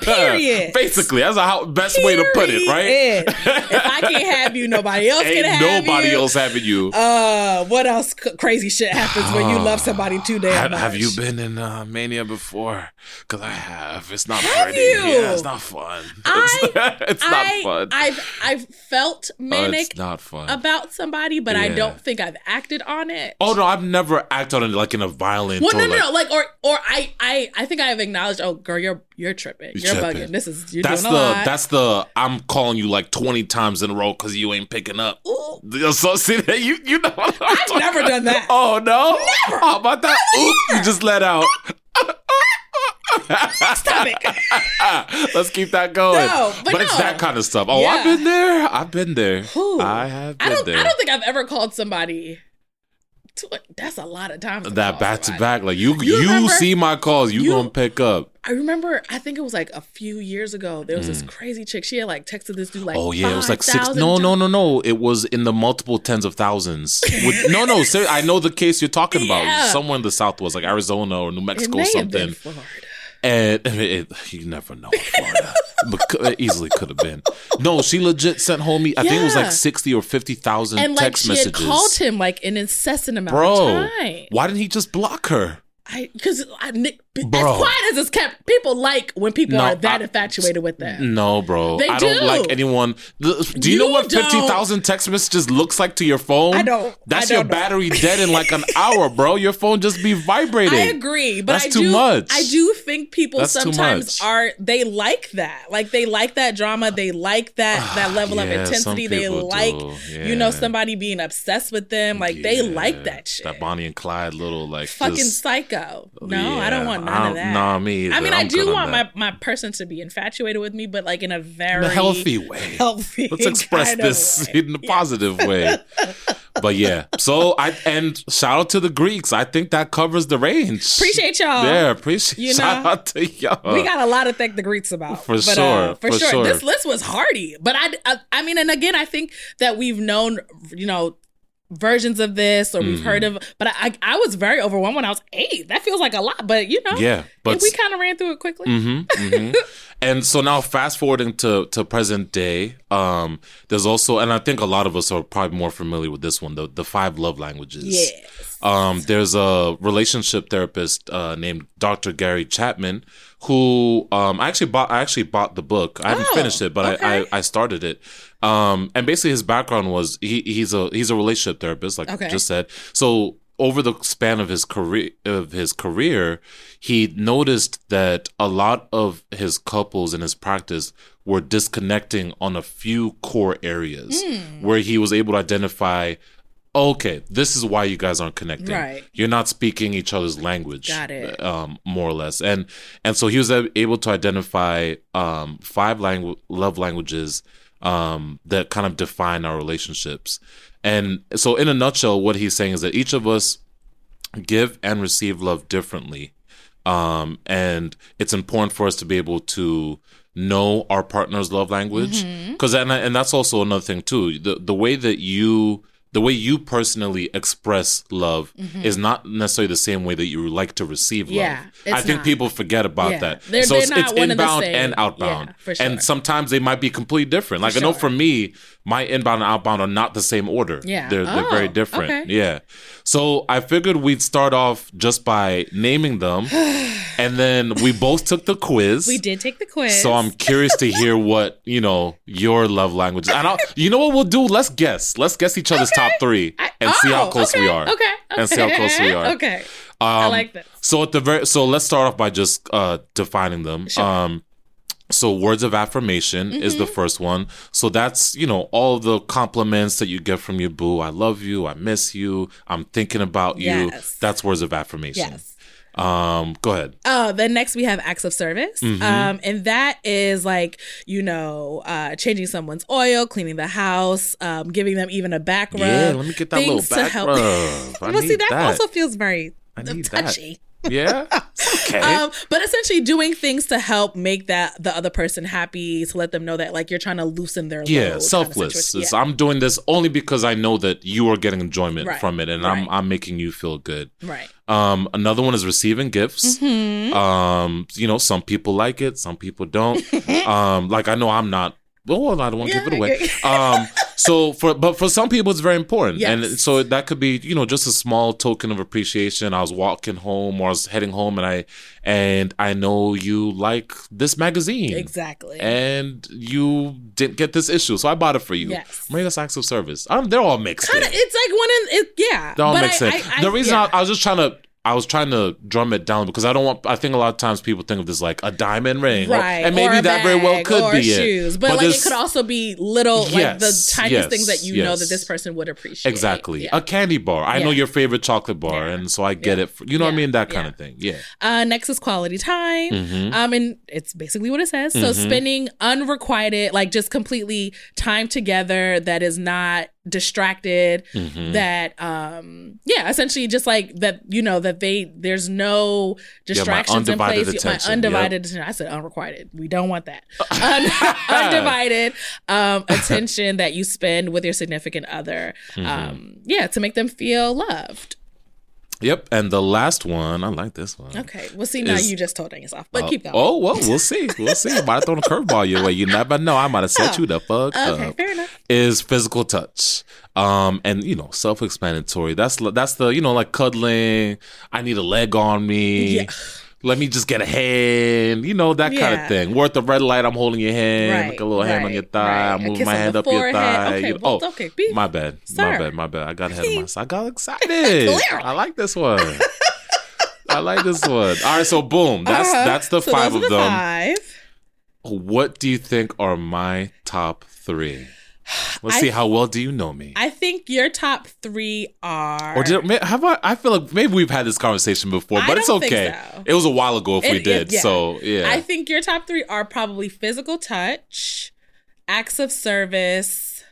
Period. [LAUGHS] basically that's the best way to put it right Period. if I can't have you, nobody else ain't can have you. nobody you. else having you Uh, what else c- crazy shit happens when you love somebody too damn have, much? have you been in uh, mania before because i have it's not Have pretty you? yeah it's not fun [LAUGHS] I- it's, it's not I, fun I've I've felt Oh, manic not fun about somebody, but I don't think I've acted on it. oh no i've never acted on it like in a violent Well, no, no, like, no. Like, or, or I, I, I think I have acknowledged. Oh, girl, you're, you're tripping. You're, tripping. bugging. This is you're that's doing the a lot. that's the I'm calling you like twenty times in a row because you ain't picking up. Ooh. So see that [LAUGHS] you you know I've never done that. Oh no! Never. How about that? Oop, you just let out. [LAUGHS] Stop it. [LAUGHS] Let's keep that going. No, but it's no. that kind of stuff. Oh, Yeah. I've been there. I've been there. Ooh. I have been I there. I don't think I've ever called somebody. That's a lot of times. that back to back, like you, You you, remember- see my calls, you, you- gonna pick up. I remember. I think it was like a few years ago. There was this crazy chick. She had like texted this dude like. Mm. Oh yeah, it was like six. No, no, no, no. It was in the multiple tens of thousands. With, no, no. Ser- I know the case you're talking about. [LAUGHS] Yeah. Somewhere in the southwest, like Arizona or New Mexico, or something. Florida. And it, you never know, Florida. but it easily could have been. No, she legit sent home. I think it was like sixty or fifty thousand And like she messages. had called him like an incessant amount Bro, of time. Bro, why didn't he just block her? I because I Nick, as quiet as it's kept, people like when people No, are that I- infatuated with them. No, bro. They I do. don't like anyone. Do you, know what don't. fifty thousand text messages looks like to your phone? I don't. That's I your don't know. battery [LAUGHS] dead in like an hour, bro. Your phone just be vibrating. I agree, but That's I too do. much. I do think people That's sometimes are they like that, like they like that drama, they like that ah, that level of yeah, some intensity. They like do. you know somebody being obsessed with them, like they like that shit. That Bonnie and Clyde little like Fucking just- psycho. No, I don't want none I of that. nah, me I mean, I I'm do want my my person to be infatuated with me, but like in a very in a healthy way. [LAUGHS] healthy. [LAUGHS] Let's express this way. in a positive way. [LAUGHS] But yeah, so I and shout out to the Greeks. I think that covers the range. Appreciate y'all. Yeah, appreciate. You shout know, out to y'all. We got a lot to thank the Greeks about. For but, sure, Uh, for, for sure. sure. This list was hardy. But I, I, I mean, and again, I think that we've known, you know, versions of this or we've heard Mm-hmm. of, but I, I was very overwhelmed when I was eight. That feels like a lot, but you know, Yeah, but we kind of ran through it quickly. mm-hmm [LAUGHS] and so now fast forwarding to to present day um there's also and i think a lot of us are probably more familiar with this one the the five love languages Yes. um there's a relationship therapist uh named dr gary chapman who um i actually bought i actually bought the book i haven't Oh, finished it but I, okay. I i started it um and basically his background was he he's a he's a relationship therapist like Okay. I just said so over the span of his career of his career he noticed that a lot of his couples in his practice were disconnecting on a few core areas Hmm. where he was able to identify okay, this is why you guys aren't connecting. Right. You're not speaking each other's language. Got it. Um, more or less, and and so he was able to identify um five langu- love languages um that kind of define our relationships, and so in a nutshell, what he's saying is that each of us give and receive love differently, um, and it's important for us to be able to know our partner's love language because and, and that's also another thing too the the way that you the way you personally express love mm-hmm. is not necessarily the same way that you like to receive love. Yeah, I think not. people forget about Yeah. that. They're- so they're it's, not it's one and the inbound and outbound. Yeah, sure. And sometimes they might be completely different. Like I know sure. for me, my inbound and outbound are not the same order. Yeah. They're, they're Oh, very different. okay. Yeah. So I figured we'd start off just by naming them. [SIGHS] and then we both took the quiz. We did take the quiz. So I'm curious to hear [LAUGHS] what you know your love language. is. And I'll, you know what we'll do? Let's guess. Let's guess each other's top three I- and see how oh, close we okay, are. Okay. And see how close we are. Okay. Um, I like this. So at the very so let's start off by just uh defining them. Sure. Um so words of affirmation is Mm-hmm. the first one. So that's, you know, all the compliments that you get from your boo. I love you, I miss you, I'm thinking about you. Yes. That's words of affirmation. Yes. Um go ahead. Oh, then next we have acts of service. Mm-hmm. Um, and that is like, you know, uh, changing someone's oil, cleaning the house, um, giving them even a back rub. Yeah, let me get that little back help- rub. I [LAUGHS] well, see, that, that. also feels very need that. Yeah. [LAUGHS] Okay. Um, but essentially doing things to help make that the other person happy, to let them know that like you're trying to loosen their load yeah, kind of selfless. Yeah. I'm doing this only because I know that you are getting enjoyment Right, from it, and I'm. I'm making you feel good. right. Um, another one is receiving gifts. Mm-hmm. Um, you know, some people like it, some people don't. [LAUGHS] um, like I know I'm not. Well, I don't want to Yeah, give it away. okay. [LAUGHS] um, so for but for some people it's very important, and so that could be you know just a small token of appreciation. I was walking home or I was heading home, and I and I know you like this magazine Exactly. and you didn't get this issue, so I bought it for you. Yes. Maybe that's acts of service. Um, they're all mixed. Kinda, in. it's like one in it, yeah. They're all but make I-. I- I- the reason yeah. I, I was just trying to, I was trying to drum it down because I don't want. I think a lot of times people think of this like a diamond ring, or- right, and maybe or that very well could or be shoes. it. But, like it could also be little, like the Yes, tiniest yes, things that you know that this person would appreciate. exactly Yeah. a candy bar. I know your favorite chocolate bar, Yeah. and so I get Yeah. it. For, you know what I mean? That kind Yeah. of thing. Yeah. Uh, next is quality time. Mhm. Um, and it's basically what it says. So Mhm. spending unrequited, like just completely time together that is not distracted. Mhm. That um, yeah, essentially just like that. You know that they there's no distractions in undivided place. attention, My undivided attention. I said unrequited. We don't want that. [LAUGHS] Un- [LAUGHS] undivided um, [LAUGHS] attention that you spend with your significant other. Mm-hmm. Um, yeah, to make them feel loved. Yep. And the last one, I like this one. Okay. Well, see, now Is- you just told on yourself, but Uh, keep going. Oh well, we'll see. We'll see. I Might have thrown a curveball your way. You never know. I might have set Oh. you the fuck up. Okay, up. fair enough. Is physical touch, um, and you know, self-explanatory. That's that's the you know like cuddling. I need a leg on me. Yeah. Let me just get a hand. You know that kind of thing. At the red light. I'm holding your hand, Right, like a little hand on your thigh. right. Moving kiss my hand up your thigh. Okay, You- well, oh, okay, be- my bad. My bad. My bad. I got ahead of myself. I got excited. [LAUGHS] I like this one. I like this one. All right, so boom. That's Uh-huh. that's the So five of the them. Five. What do you think are my top three? Let's I- see how well do you know me. I think your top three are. or did may- have I? I feel like maybe we've had this conversation before, but it's okay. so. It was a while ago if we It- it- did. yeah. So yeah, I think your top three are probably physical touch, acts of service,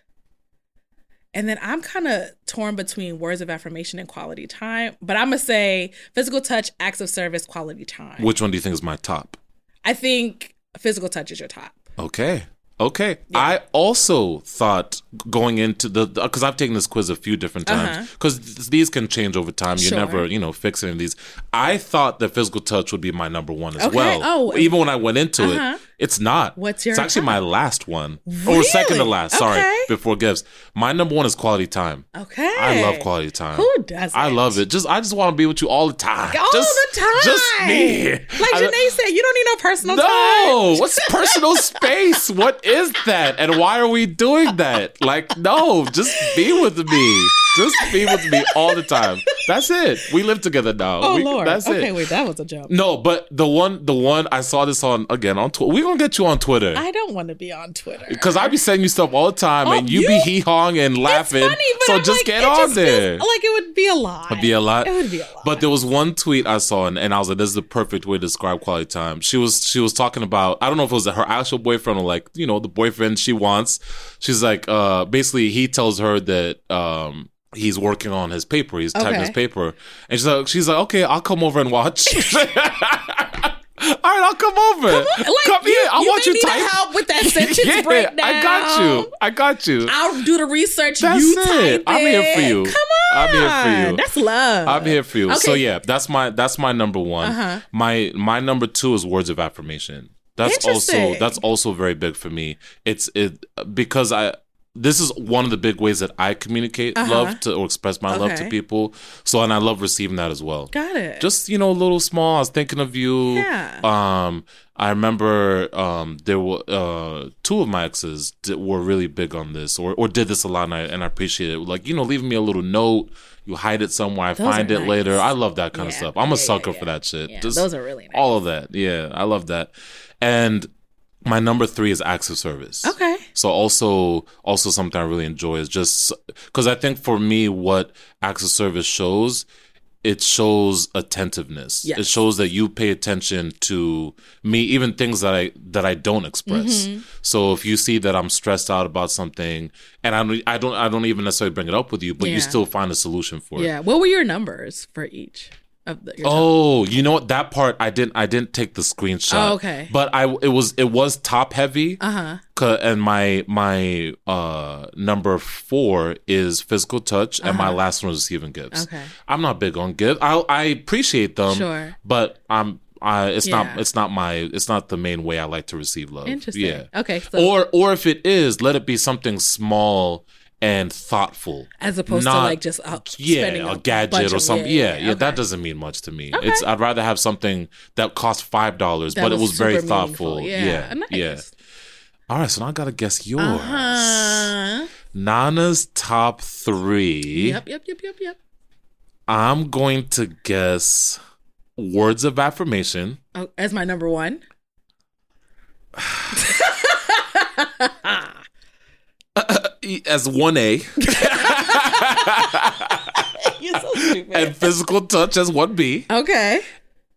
and then I'm kind of torn between words of affirmation and quality time. But I'm gonna say physical touch, acts of service, quality time. which one do you think is my top? I think physical touch is your top. Okay. Okay. I also thought going into the because I've taken this quiz a few different Uh-huh. times because these can change over time. You Sure. never, you know, fix any of these. I thought that physical touch would be my number one as Okay. well. Oh. even when I went into Uh-huh. it, it's not. What's your It's actually my last one or second to last. Sorry, Okay. before gifts. My number one is quality time. Okay. I love quality time. Who doesn't? I love it. Just I just want to be with you all the time. All just, the time. Just me. Like I- Janae said, you don't need no personal time. no, what's personal [LAUGHS] space? What is that? And why are we doing that? Like, no, just be with me. Just be with me all the time. That's it. We live together now. Oh We- Lord. That's okay, it. wait, that was a jump. No, but the one, the one I saw this on again on Twitter. We gonna get you on Twitter I don't want to be on Twitter. because I be sending you stuff all the time, Oh, and you, be you- hee hawing and laughing. funny, so I'm just like, get on just there. like it would be a lot. It'd be a lot. It would be a lot. But there was one tweet I saw, and, and I was like, "This is the perfect way to describe quality time." She was she was talking about I don't know if it was her actual boyfriend or like you know the boyfriend she wants. She's like, uh, basically he tells her that um he's working on his paper, he's typing Okay. his paper, and she's like, she's like, okay, I'll come over and watch. [LAUGHS] All right, I'll come over. Come, like, you, here, I want you watch may you need type. help with that [LAUGHS] sentence yeah, breakdown. I got you. I got you. I'll do the research. That's you it. type I'm here for you. Come on. I'm here for you. That's love. I'm here for you. So yeah, that's my that's my number one. Uh-huh. My my number two is words of affirmation. That's also that's also very big for me. It's it because I this is one of the big ways that I communicate Uh-huh. love to or express my love to people. So and I love receiving that as well. Got it. Just you know, a little small. I was thinking of you. Yeah. Um, I remember um there were uh two of my exes did, were really big on this or or did this a lot, and I and I appreciate it. Like you know, leaving me a little note. You hide it somewhere. I Those find it nice. later. I love that kind of stuff. I'm a Yeah, yeah, sucker yeah. for that shit. Yeah, Just those are really nice. all of that. Yeah, I love that. And my number three is acts of service. Okay. So also also something I really enjoy is just because I think for me what acts of service shows it shows attentiveness. Yes. It shows that you pay attention to me, even things that I that I don't express. Mm-hmm. So if you see that I'm stressed out about something, and I don't I don't I don't even necessarily bring it up with you, but Yeah. you still find a solution for it. Yeah. What were your numbers for each of the? Oh, you know what? That part I didn't. I didn't take the screenshot. Oh, okay. But I it was it was top heavy. Uh huh. And my my uh number four is physical touch, and my last one was receiving gifts. Uh-huh. Okay. I'm not big on gifts. I I appreciate them. Sure. But I'm. I, it's Yeah. not. It's not my. It's not the main way I like to receive love. Interesting. Yeah. Okay. So Or or if it is, let it be something small and thoughtful as opposed to like just uh, yeah, a gadget or of- something. Yeah, yeah, okay. that doesn't mean much to me. Okay. It's I'd rather have something that cost five dollars, but it was very super thoughtful. meaningful. Yeah, Nice. yeah. All right, so now I gotta guess yours. Uh-huh. Nana's top three. Yep. Yep. Yep. Yep. Yep. I'm going to guess words of affirmation. Oh, as my number one. [SIGHS] [LAUGHS] [LAUGHS] As one A [LAUGHS] You're so stupid. and physical touch as one B, okay.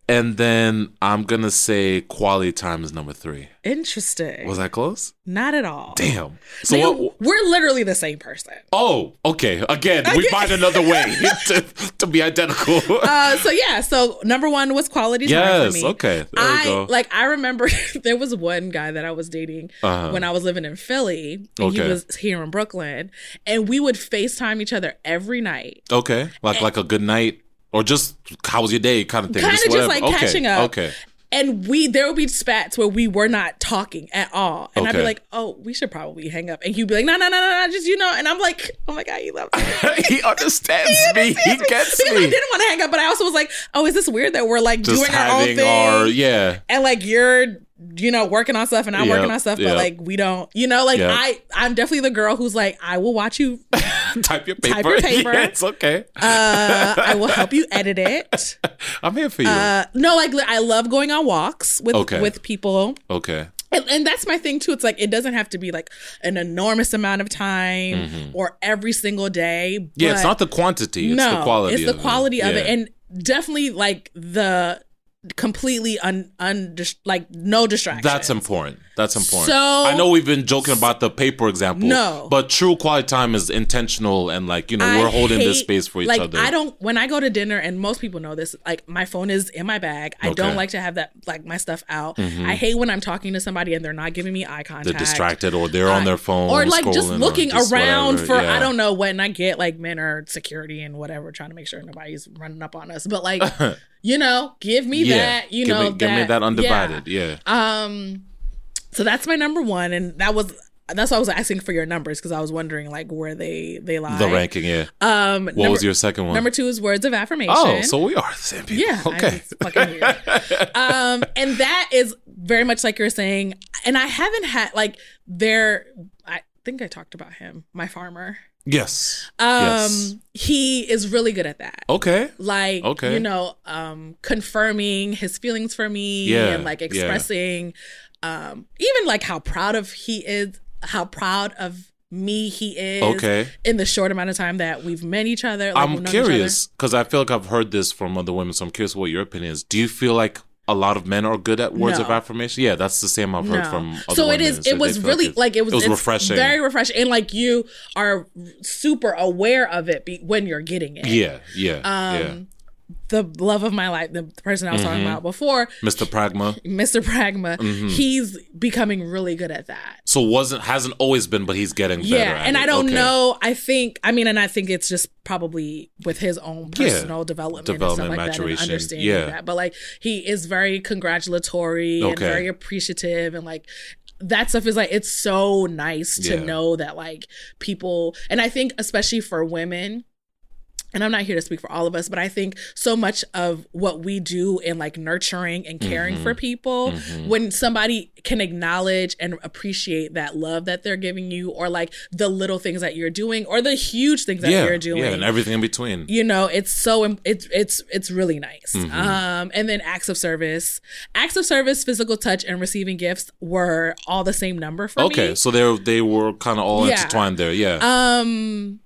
And then I'm gonna say quality time is number three. Interesting. Was that close? Not at all. Damn. So Nigga, what? we're literally the same person. Oh, okay. Again, we [LAUGHS] find another way [LAUGHS] to, to be identical. Uh, so yeah, so number one was quality time yes. Okay. There I we go. like I remember [LAUGHS] there was one guy that I was dating Uh-huh. when I was living in Philly and he was here in Brooklyn and we would FaceTime each other every night. okay. Like like a good night or just how was your day kind of thing. Kind of just whatever. like okay. catching up. Okay. And we there would be spats where we were not talking at all. And I'd be like, Oh, we should probably hang up. And he'd be like, No, no, no, no, no, just you know, and I'm like, Oh my God, you love [LAUGHS] me. he understands me. He gets me." [LAUGHS] because I didn't want to hang up, but I also was like, Oh, is this weird that we're like Just doing our own thing? our yeah. and like you're you know working on stuff and I'm Yep, working on stuff yep. but like we don't you know like Yep. I I'm definitely the girl who's like I will watch you [LAUGHS] Type your paper. Type [LAUGHS] your paper. Yeah, it's okay. uh I will help you edit it [LAUGHS] I'm here for you. uh no like I love going on walks with Okay. with people okay. and, and that's my thing too it's like it doesn't have to be like an enormous amount of time or every single day Mm-hmm. Yeah, it's not the quantity. It's no the quality. it's the of quality it. of it and definitely like the completely un, un like no distractions That's important. That's important. So- I know we've been joking about the paper example. No. But true quality time is intentional and like, you know, we're holding this space for each like, other. I don't when I go to dinner, and most people know this. Like my phone is in my bag. I Okay. Mm-hmm. don't like to have that like my stuff out. I hate when I'm talking to somebody and they're not giving me eye contact. They're distracted or they're on their phone. or like just looking just around whatever. for Yeah. I don't know what. And I get like men are security and whatever, trying to make sure nobody's running up on us. But like, [LAUGHS] you know, give me Yeah. that. You give know, me, give me that undivided. Yeah. Um, so that's my number one, and that was that's why I was asking for your numbers because I was wondering like where they they lie. The ranking, yeah. Um, What was your second one? Number two is words of affirmation. Oh, so we are the same people. yeah, Okay. fucking weird. [LAUGHS] um, and that is very much like you're saying, and I haven't had like there. I think I talked about him, my farmer. Yes. Um, yes. he is really good at that. Okay. Like, Okay. you know, um, confirming his feelings for me Yeah, and like yeah. Um, even like how proud of he is, how proud of me he is. Okay. In the short amount of time that we've met each other. like, I'm known each other. curious because I feel like I've heard this from other women, so I'm curious what your opinion is. Do you feel like a lot of men are good at words No. of affirmation? Yeah, that's the same I've heard No. from other so it is. It they was really it's- like it was. It was refreshing. very refreshing, and like you are super aware of it be, when you're getting it. yeah, yeah, yeah. Um, the love of my life, the person I was talking Mhm. about before, Mr. Pragma. Mr. Pragma, Mhm. he's becoming really good at that. So wasn't hasn't always been, but he's getting better. Yeah, at and it. I don't Okay. know. I think I mean, and I think it's just probably with his own Yeah. personal development, Development, and stuff like that, and maturation. understanding Yeah. that. But like, he is very congratulatory and very appreciative, and like that stuff is like it's so nice to Yeah. know that like people, and I think especially for women. And I'm not here to speak for all of us, but I think so much of what we do in like nurturing and caring Mhm. for people, Mhm. when somebody can acknowledge and appreciate that love that they're giving you or like the little things that you're doing or the huge things that yeah, you're doing yeah, and everything in between. you know it's so it's it's it's really nice Mhm. um and then acts of service acts of service physical touch and receiving gifts were all the same number for Okay, me so they they were kind of all Yeah. intertwined there. Yeah. um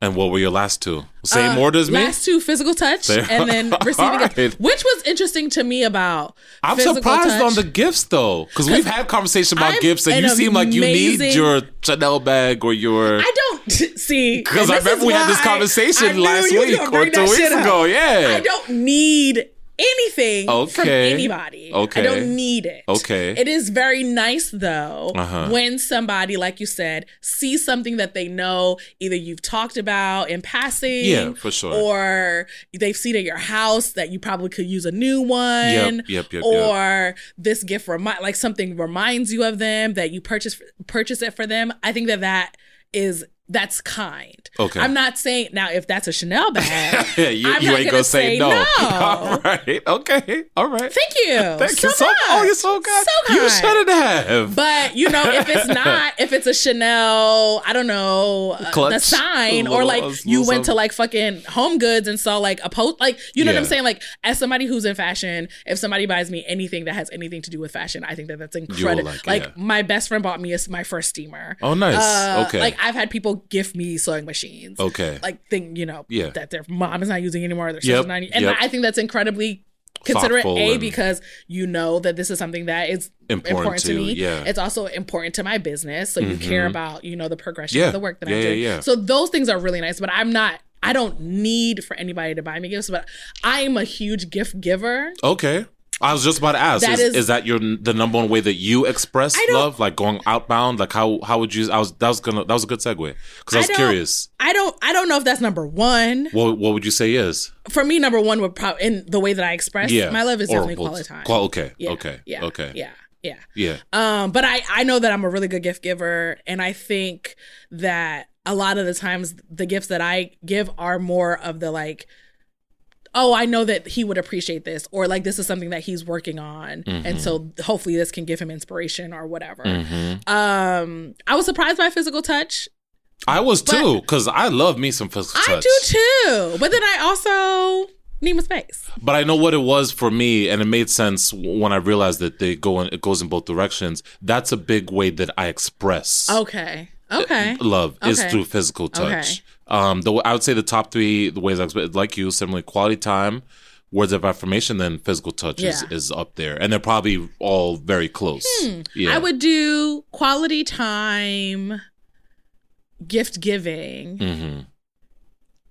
and what were your last two? Same uh, order as me. last two physical touch There- and then [LAUGHS] receiving Alright. gifts, which was interesting to me about I'm surprised touch. on the gifts though, because we've had conversation about I'm gifts, and you seem like you need your Chanel bag or your. I don't [LAUGHS] see Because I remember we had this why I conversation last week or two weeks ago. Yeah. I don't need anything from anybody. Okay. I don't need it. Okay. It is very nice though Uh-huh. when somebody, like you said, sees something that they know either you've talked about in passing. Yeah, for sure. Or they've seen at your house that you probably could use a new one. Yep, yep, yep, yep. Or this gift remind like something reminds you of them that you purchase purchase it for them. I think that that is that's kind. Okay. I'm not saying now if that's a Chanel bag. [LAUGHS] yeah, you, I'm you not ain't gonna say, say no. no. [LAUGHS] All right. Okay. All right. Thank you. Thank so you so much. Oh, you're so good. So You shouldn't have. But you know, if it's [LAUGHS] not, if it's a Chanel, I don't know, uh, the sign, A or like you little went to like fucking Home Goods and saw like a post, like you know what I'm saying. Like as somebody who's in fashion, if somebody buys me anything that has anything to do with fashion, I think that that's incredible. like Like, yeah. my best friend bought me a, my first steamer. oh, nice. Uh, okay. Like I've had people gift me sewing machines. okay. Like thing, you know, Yeah. that their mom is not using anymore. Their Yep, not, and yep. I think that's incredibly considerate. Thoughtful A because you know that this is something that is Important important, to to- me. yeah. It's also important to my business, so you Mhm. care about you know the progression Yeah. of the work that Yeah, I'm doing. yeah. So those things are really nice. But I'm not. I don't need for anybody to buy me gifts, but I am a huge gift giver. Okay. I was just about to ask: That is, is- is that your the number one way that you express love, like going outbound? Like how how would you? I was that was gonna that was a good segue because I I was don't- curious. I don't. I don't know if that's number one What what would you say is? for me. Number one would probably in the way that I express Yeah, my love is Or definitely quality time. Qual- okay. Yeah, Okay. Yeah. Okay. Yeah. Yeah. Yeah. Um, but I I know that I'm a really good gift giver, and I think that a lot of the times the gifts that I give are more of the like, oh, I know that he would appreciate this, or like this is something that he's working on, and so hopefully this can give him inspiration or whatever. Mhm. Um, I was surprised by physical touch. I was too because I love me some physical touch. I do too, but then I also need my space. But I know what it was for me, and it made sense when I realized that they go in, it goes in both directions. That's a big way that I express Okay. Okay. love is through physical touch. Okay. Um, the I would say the top three the ways I express like you, similarly quality time, words of affirmation, then physical touch is, Yeah. is up there, and they're probably all very close. Yeah, I would do quality time, gift giving, hmm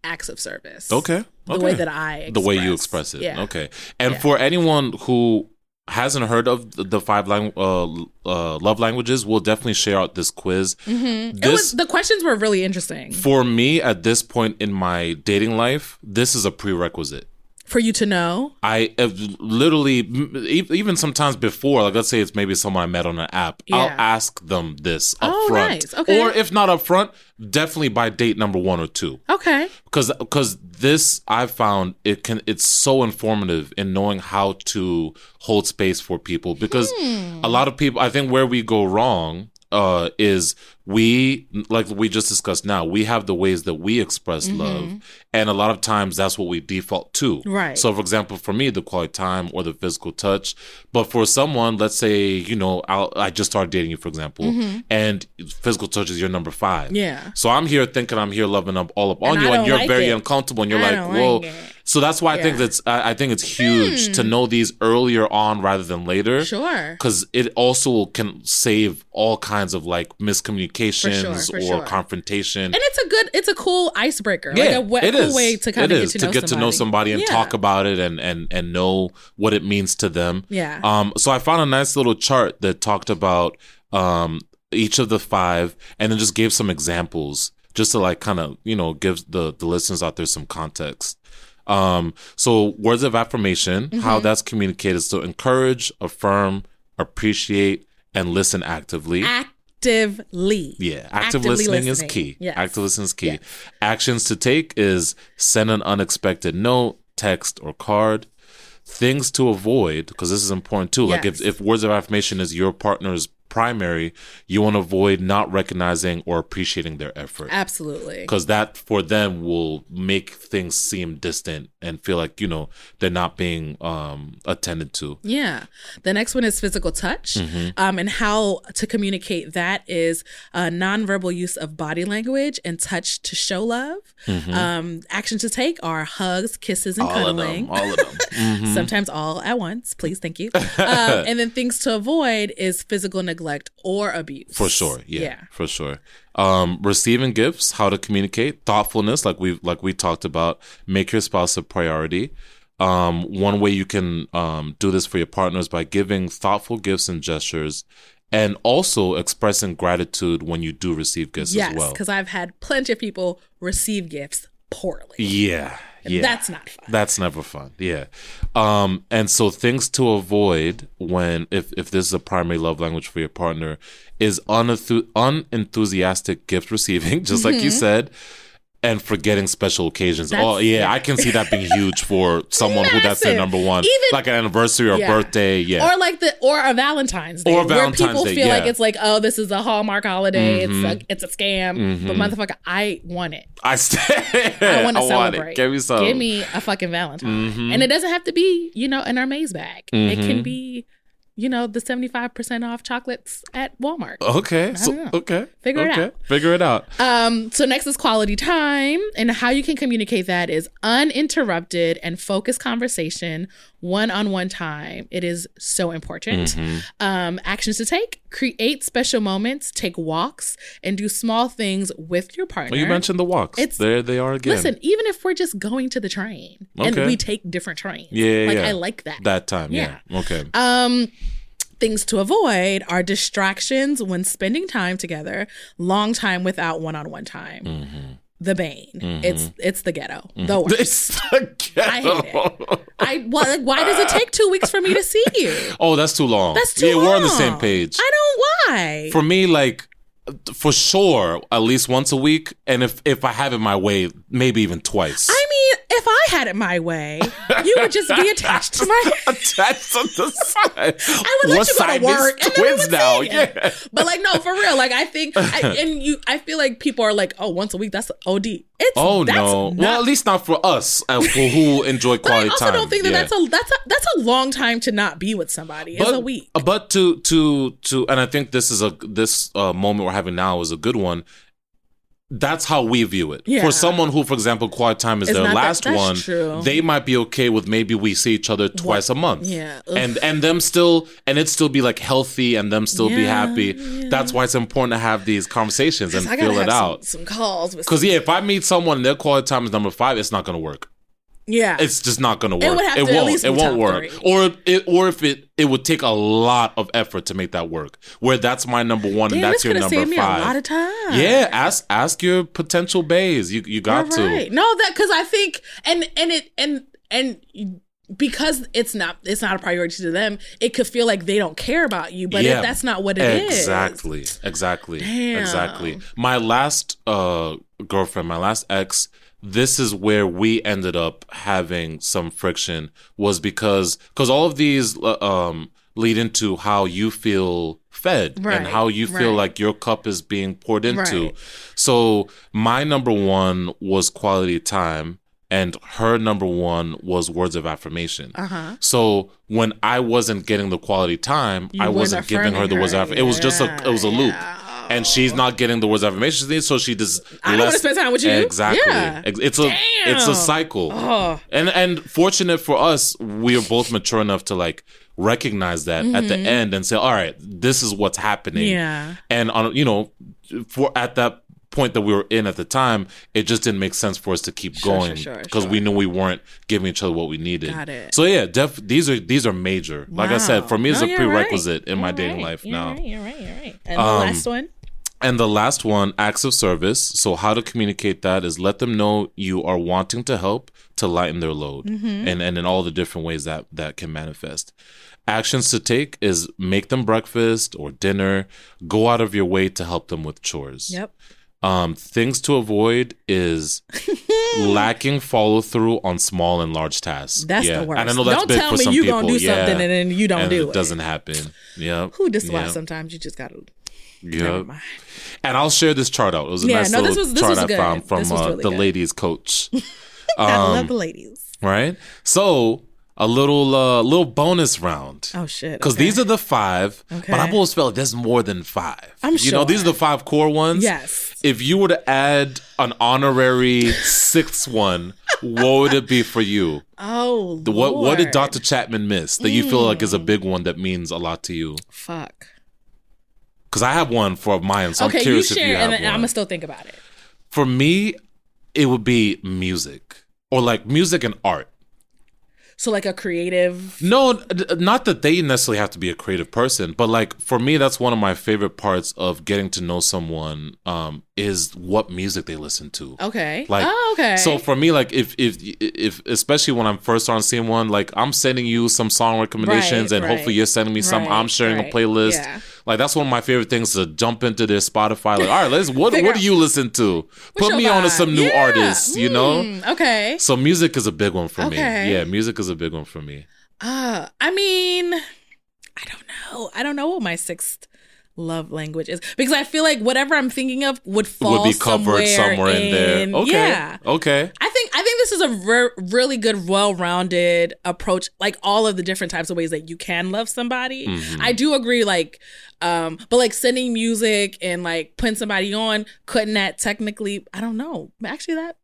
acts of service. Okay, The way that I the way you express it. Yeah. Okay. And for anyone who hasn't heard of the- five lang- uh, uh, love languages, we'll definitely share out this quiz. Mm-hmm. It This was the questions were really interesting for me at this point in my dating life, this is a prerequisite. For you to know. I have literally, even sometimes before, like let's say it's maybe someone I met on an app, I'll ask them this up Oh, front. nice. Okay. Or if not up front, definitely by date number one or two. Okay. because because this I've found it can it's so informative in knowing how to hold space for people because Hmm. a lot of people I think where we go wrong uh, is we like we just discussed now we have the ways that we express Mm-hmm. love and a lot of times that's what we default to Right. so for example for me the quality time or the physical touch but for someone let's say you know I'll, i just started dating you for example and physical touch is your number five Mm-hmm. Yeah. so i'm here thinking i'm here loving up all up on And you and you're like very it. uncomfortable and you're I like whoa like so that's why i think Yeah. that's I, I think it's huge to know these earlier on rather than later Sure. because it also can save all kinds of like miscommunications for or sure. confrontation. And it's a good, it's a cool icebreaker. like a, cool is. way to kind It of is, get to know get somebody. to know somebody and Yeah. talk about it and and and know what it means to them. Yeah. Um. So I found a nice little chart that talked about um each of the five and then just gave some examples just to like kind of you know give the the listeners out there some context. Um. So words of affirmation, Mm-hmm. how that's communicated So encourage, affirm, appreciate, and listen actively. Actively. Yeah, active Actively listening, listening. is key. Yes. Active listening is key. Yes. Actions to take is send an unexpected note, text, or card. Things to avoid, because this is important too. Like if, if words of affirmation is your partner's primary, you want to avoid not recognizing or appreciating their effort. Absolutely. Because that for them will make things seem distant and feel like, you know, they're not being um, attended to. Yeah. The next one is physical touch. Mm-hmm. Um, and how to communicate that is uh, nonverbal use of body language and touch to show love. Um, action to take are hugs, kisses, and Mm-hmm. All of cuddling. them. All of them. [LAUGHS] Mhm. Sometimes all at once. Please, thank you. um, [LAUGHS] and then things to avoid is physical neglect or abuse. For sure, yeah, for sure. Um, receiving gifts, how to communicate, thoughtfulness, like we like we talked about. Make your spouse a priority. Um, one way you can um, do this for your partners by giving thoughtful gifts and gestures, and also expressing gratitude when you do receive gifts Yes, as well. because I've had plenty of people receive gifts poorly. Yeah, yeah, That's not fun. That's never fun. Yeah. Um, and so things to avoid when if if this is a primary love language for your partner is unenthu- unenthusiastic gift receiving, [LAUGHS] just like you said, and forgetting special occasions. Mm-hmm. That's- oh yeah. I can see that being huge for [LAUGHS] someone who that's their number one, Even- like an anniversary or Yeah. birthday. Yeah. Or like the or a Valentine's Day, Or Valentine's where people Day, feel like yeah. Mm-hmm. it's like, oh, this is a Hallmark holiday. It's a it's a scam. But motherfucker, I want it. I [LAUGHS] st- I want to celebrate. Give me some. Give me a fucking Valentine, Mhm. and it doesn't have to be you know an Hermes bag. It can be you know the seventy five percent off chocolates at Walmart. Okay. So, okay. Figure it out. Figure it out. Um, so next is quality time, and how you can communicate that is uninterrupted and focused conversation, one-on-one time. It is so important. Mm-hmm. Um, actions to take: create special moments, take walks, and do small things with your partner. Well, you mentioned the walks. It's- there they are again. Listen, even if we're just going to the train and we take different trains, Yeah, yeah, like yeah. I like that. that time. Yeah. Okay. Um, things to avoid are distractions when spending time together, long time without one-on-one time. Mm-hmm. The bane. It's mm-hmm. it's the ghetto. Mm-hmm. The worst. It's the I hate it. I why, like, why does it take two weeks for me to see you? [LAUGHS] Oh, that's too long. That's too Yeah, we're on the same page. I don't why. For me, like for sure, at least once a week, and if if I have it my way, maybe even twice. I mean, if I had it my way, you would just be attached to my. [LAUGHS] Attached on the side. I would let What you go to work and twins would now. Yeah. But like, no, for real. Like, I think, I, [LAUGHS] and you, I feel like people are like, oh, once a week, that's OD. It's Oh no! not- well, at least not for us, uh, for who enjoy [LAUGHS] but I also time. don't think that Yeah. that's a that's a that's a long time to not be with somebody. It's a week. But to to to, and I think this is a this uh, moment we're having now is a good one. That's how we view it. Yeah. For someone who, for example, quiet time is It's their that- last that's one, true. they might be okay with maybe we see each other twice a month. Yeah. Ugh. And and them still and it still be like healthy and them still be happy. yeah. That's why it's important to have these conversations and feel it out. some calls. Because yeah, if I meet someone and their quality time is number five, it's not gonna work. Yeah, It's just not gonna work. have to won't. it won't work. three. Or it, or if it, it would take a lot of effort to make that work. Where that's my number one and that's your number saved me five. a lot of time. yeah, ask ask your potential bays. You you got You're to. right. No, that because I think and and it and and because it's not it's not a priority to them, it could feel like they don't care about you, but Yeah. it, that's not what it is. exactly exactly Damn. exactly my last uh girlfriend my last ex this is where we ended up having some friction was because because all of these uh, um lead into how you feel fed Right, and how you feel right. like your cup is being poured into. Right. So my number one was quality time, and her number one was words of affirmation. Uh-huh. So when I wasn't getting the quality time, You I wasn't giving her the words of affirmation. It was just a it was a loop. Yeah. And she's not getting the words of affirmation she needs, so she just I don't want to spend time with you. Exactly. Yeah. It's a it's a cycle. Oh. And and fortunate for us, we are both mature enough to like recognize that at the end and say, all right, this is what's happening. Mm-hmm. Yeah. And on you know, for at that point that we were in at the time, it just didn't make sense for us to keep Sure, going sure, sure, because we knew we weren't giving each other what we needed. Got it. So yeah, def- these are these are major. Like I said, for me, it's No, a prerequisite right. in my You're dating right. life You're now. Right, you're right. You're right. And the Um, last one. And the last one, acts of service. So how to communicate that is let them know you are wanting to help to lighten their load, Mm-hmm. and and in all the different ways that that can manifest. Actions to take is make them breakfast or dinner. Go out of your way to help them with chores. Yep. Um, things to avoid is [LAUGHS] lacking follow through on small and large tasks. That's yeah. the worst. And I know that's don't big tell for me some you people. gonna do yeah. something and then you don't and do it. it. doesn't happen. Yeah. Who this is why sometimes you just gotta. Yeah. And I'll share this chart out. It was a Yeah, nice no, little was- chart I found from uh, really the good. ladies coach. [LAUGHS] I Um, love the ladies. right? So a little uh little bonus round. Oh shit. Because okay. these are the five, but Okay. I've always felt like there's more than five. I'm You know, these are the five core ones. Yes. If you were to add an honorary sixth one, what would it be for you? Oh. The- What what did Dr. Chapman miss that you feel like is a big one that means a lot to you? Fuck. Because I have one for mine, so okay, I'm you curious share, if you have and then one. I'm gonna still think about it. For me, it would be music or like music and art. So like a creative. No, not that they necessarily have to be a creative person, but like for me, that's one of my favorite parts of getting to know someone um, is what music they listen to. Okay. Like, oh, okay. So for me, like if if if especially when I'm first on seeing one, like I'm sending you some song recommendations, Right, and hopefully you're sending me some. Right, I'm sharing right. a playlist. Yeah. Like that's one of my favorite things to jump into their Spotify. Like, all right, let's what what do you listen to? Put me on to some new Yeah. artists. You know. Mm, okay. So music is a big one for me. Yeah, music is a big one for me. Uh, I mean, I don't know. I don't know what my sixth love language is because I feel like whatever I'm thinking of would fall Would be covered somewhere, in there. Okay. Yeah. Okay. I think I think this is a re- really good, well-rounded approach. Like all of the different types of ways that you can love somebody. Mm-hmm. I do agree. Like, um, but like sending music and like putting somebody on, couldn't that technically? I don't know. Actually, that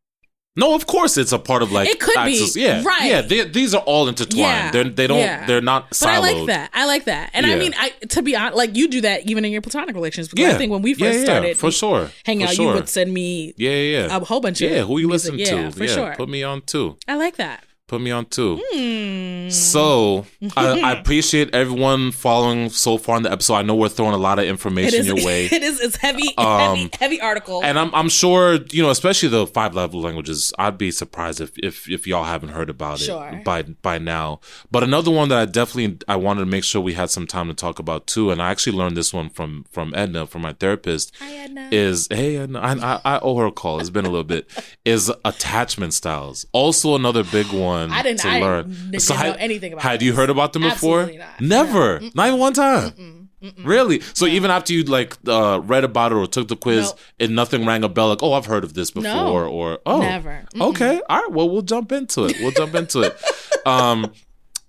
No, of course it's a part of like It could be. Yeah, right. Yeah, they, these are all intertwined. Yeah, They're, they don't. yeah. They're not But siloed. I like that. I like that. And Yeah. I mean, I to be honest, like you do that even in your platonic relations. Because Yeah, I think when we first Yeah, yeah, started for sure, for out, sure. you would send me Yeah, yeah, yeah. a whole bunch of yeah. Who you music. listen Yeah, to? for yeah, sure. put me on too. I like that. Put me on too. Hmm. So I, I appreciate everyone following so far in the episode. I know we're throwing a lot of information is. your [LAUGHS] way. It is. It's heavy. Um, heavy. Heavy article. And I'm I'm sure you know, especially the five level languages. I'd be surprised if if, if y'all haven't heard about it by by now. But another one that I definitely I wanted to make sure we had some time to talk about too, and I actually learned this one from from Edna, from my therapist. Hi, Edna. Is hey, Edna, I, I I owe her a call. It's been a little bit. Is attachment styles also another big one I didn't- to I learn? didn't know anything about Had you heard about them before? Absolutely not. Never, not even one time. Really? So even after you like uh, read about it or took the quiz, Nope. and nothing rang a bell, like, oh, I've heard of this before, No. or oh, Never. Mm-mm. Okay, all right. Well, we'll jump into it. We'll jump into it. [LAUGHS] Um,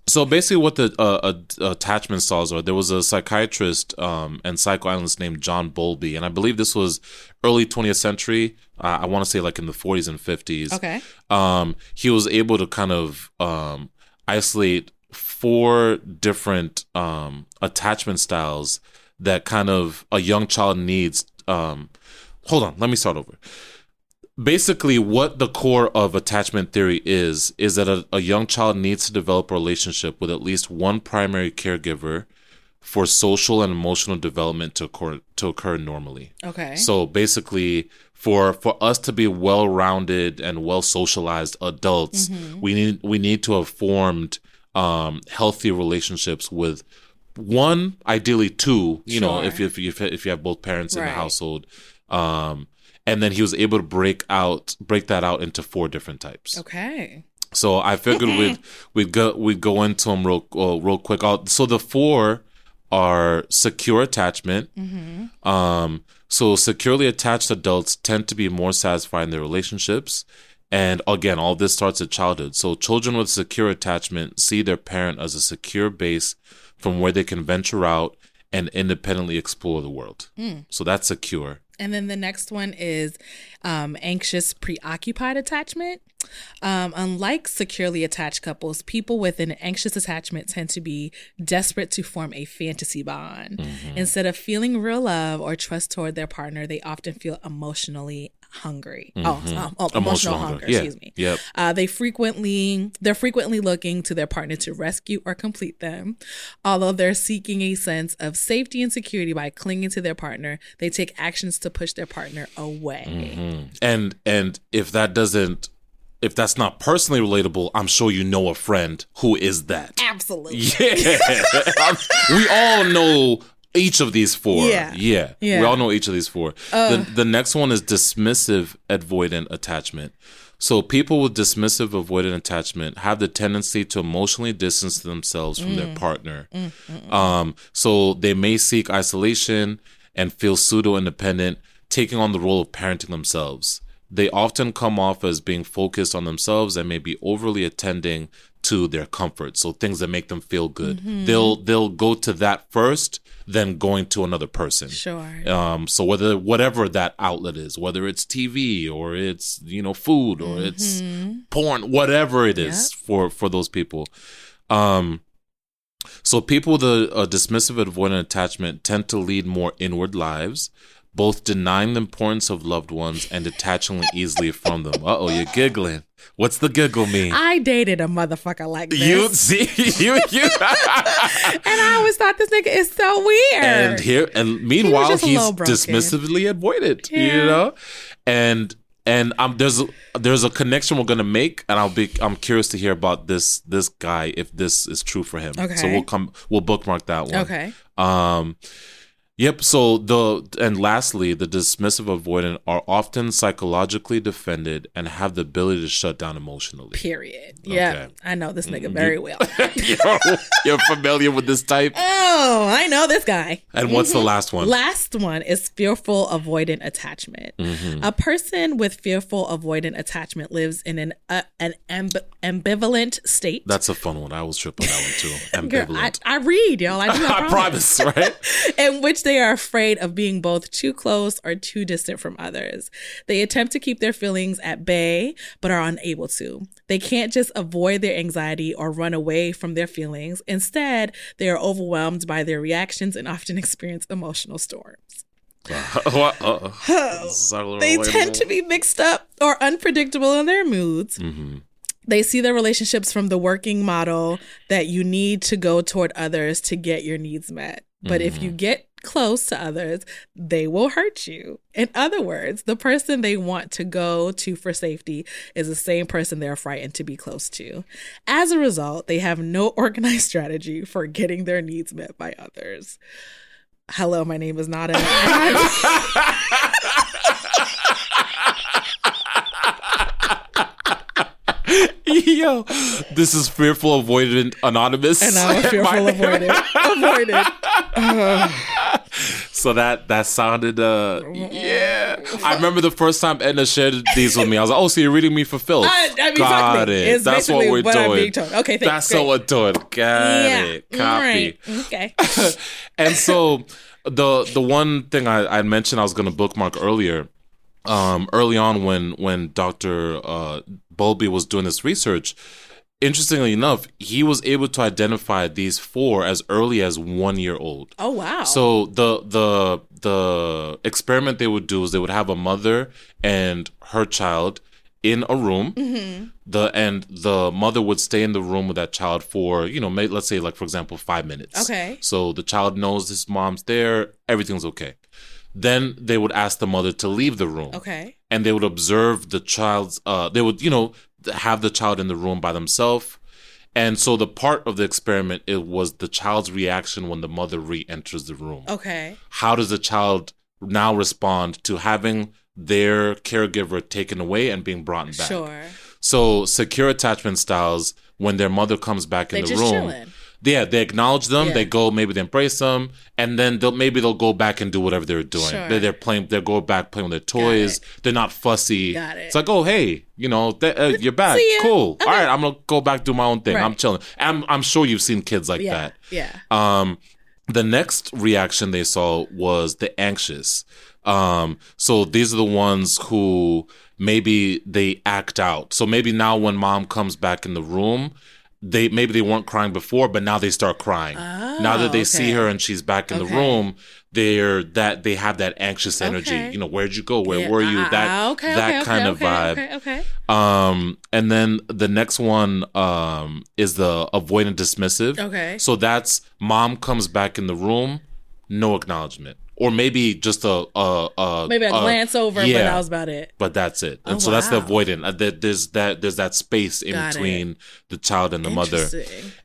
so basically, what the uh, uh, attachment styles are, there was a psychiatrist um, and psychoanalyst named John Bowlby, and I believe this was early 20th century. Uh, I want to say like in the 40s and 50s Okay. um, he was able to kind of um, isolate four different um, attachment styles that kind of a young child needs. Um, hold on, let me start over. Basically, what the core of attachment theory is is that a, a young child needs to develop a relationship with at least one primary caregiver for social and emotional development to occur, to occur normally. Okay. So basically, for for us to be well rounded and well socialized adults, Mm-hmm. we need we need to have formed um, healthy relationships with one, ideally two. You know, if you, if you if you have both parents in the household, um, and then he was able to break out break that out into four different types. okay. So I figured we'd [LAUGHS] we'd go we'd go into them real uh, real quick. I'll, so the four are secure attachment. Um, so securely attached adults tend to be more satisfied in their relationships. And again, all this starts at childhood. So children with secure attachment see their parent as a secure base from where they can venture out and independently explore the world. So that's secure. And then the next one is um, anxious, preoccupied attachment. Um, unlike securely attached couples, people with an anxious attachment tend to be desperate to form a fantasy bond. Instead of feeling real love or trust toward their partner, they often feel emotionally hungry. Oh, um, oh, emotional, hunger. Yeah. Excuse me. Yep. Uh, they frequently they're frequently looking to their partner to rescue or complete them. Although they're seeking a sense of safety and security by clinging to their partner, they take actions to push their partner away. And and if that doesn't if that's not personally relatable, I'm sure you know a friend who is that. Absolutely. Yeah. [LAUGHS] we all know each of these four. Yeah. Yeah. Yeah. We all know each of these four. the, uh. the next one is dismissive avoidant attachment. So people with dismissive avoidant attachment have the tendency to emotionally distance themselves from their mm. partner. Mm, mm, um, so they may seek isolation and feel pseudo independent, taking on the role of parenting themselves. They often come off as being focused on themselves and may be overly attending to their comfort. So things that make them feel good. They'll they'll go to that first, then going to another person. Sure. Um, so whether whatever that outlet is, whether it's TV or it's you know food or it's porn, whatever it is for for those people. Um, so people with a, a dismissive avoidant attachment tend to lead more inward lives, both denying the importance of loved ones and detaching easily from them. Uh oh, you're giggling. What's the giggle mean? I dated a motherfucker like this. you see, [LAUGHS] you you. [LAUGHS] and I always thought this nigga is so weird. and here and meanwhile a he's dismissively avoided you know and and um there's a, there's a connection we're gonna make and i'll be i'm curious to hear about this this guy if this is true for him Okay. so we'll come we'll bookmark that one okay. um Yep. So the and lastly, the dismissive avoidant are often psychologically defended and have the ability to shut down emotionally. Period. Yeah. I know this nigga very well. [LAUGHS] you're, you're familiar with this type. oh, I know this guy. And what's the last one? Last one is fearful avoidant attachment. Mm-hmm. A person with fearful avoidant attachment lives in an uh, an amb- ambivalent state. That's a fun one. I was tripping that one too. [LAUGHS] Girl, Ambivalent. I, I read, y'all. I do. [LAUGHS] I, I promise, right? in which they are afraid of being both too close or too distant from others. They attempt to keep their feelings at bay, but are unable to. They can't just avoid their anxiety or run away from their feelings. Instead, they are overwhelmed by their reactions and often [LAUGHS] experience emotional storms. What? [LAUGHS] Uh-oh. [LAUGHS] This is a little They tend to be mixed up or unpredictable in their moods. Mm-hmm. They see their relationships from the working model that you need to go toward others to get your needs met. But if Mm-hmm. you get close to others, they will hurt you. In other words, the person they want to go to for safety is the same person they're frightened to be close to. As a result, they have no [LAUGHS] organized strategy for getting their needs met by others. Hello, my name is Nada. [LAUGHS] [LAUGHS] and I'm- [LAUGHS] Yo, this is fearful avoidant anonymous. and I'm a [LAUGHS] fearful [LAUGHS] avoidant. Avoidant. So that that sounded uh yeah. I remember the first time Edna shared these with me. I was like, oh, so you're reading me for filth. I, I mean, Got it. It's That's what we're what doing. Okay, thanks. That's Great. what we're doing. Got yeah. it. Copy. Right. Okay. and so the the one thing I, I mentioned I was going to bookmark earlier, um, early on when when Doctor uh, Bowlby was doing this research, interestingly enough, he was able to identify these four as early as one year old. Oh wow. So the the the experiment they would do is they would have a mother and her child in a room. Mm-hmm. The and the mother would stay in the room with that child for you know may, let's say like for example five minutes. Okay. So the child knows his mom's there. Everything's okay. Then they would ask the mother to leave the room okay. And they would observe the child's uh they would you know have the child in the room by themselves and so the part of the experiment it was the child's reaction when the mother re-enters the room Okay. how does the child now respond to having their caregiver taken away and being brought back Sure. So secure attachment styles, when their mother comes back in the room, chilling. Yeah, they acknowledge them. Yeah. They go, maybe they embrace them, and then they'll maybe they'll go back and do whatever they're doing. Sure. They're, they're playing. They go back playing with their toys. They're not fussy. Got it. It's like, oh hey, you know, th- uh, you're back. Cool. Okay. All right, I'm gonna go back do my own thing. Right. I'm chilling. I'm I'm sure you've seen kids like Yeah. that. Yeah. Um, the next reaction they saw was the anxious. Um, so these are the ones who maybe they act out. So maybe now when mom comes back in the room, they maybe they weren't crying before, but now they start crying. now that they see Oh, her and she's back in the room, they're that they have that anxious energy. Okay. You know, where'd you go? Where Yeah. were you? Ah, that ah, okay, that okay, kind okay, of okay, vibe. Okay, okay. Um, and then the next one um is the avoidant dismissive. Okay. So that's mom comes back in the room, no acknowledgement, or maybe just a a, a Maybe a glance over, but yeah. that was about it. But that's it, and Oh, so that's the wow. avoidant. Uh, There's that there's that space in Got it. between the child and the mother,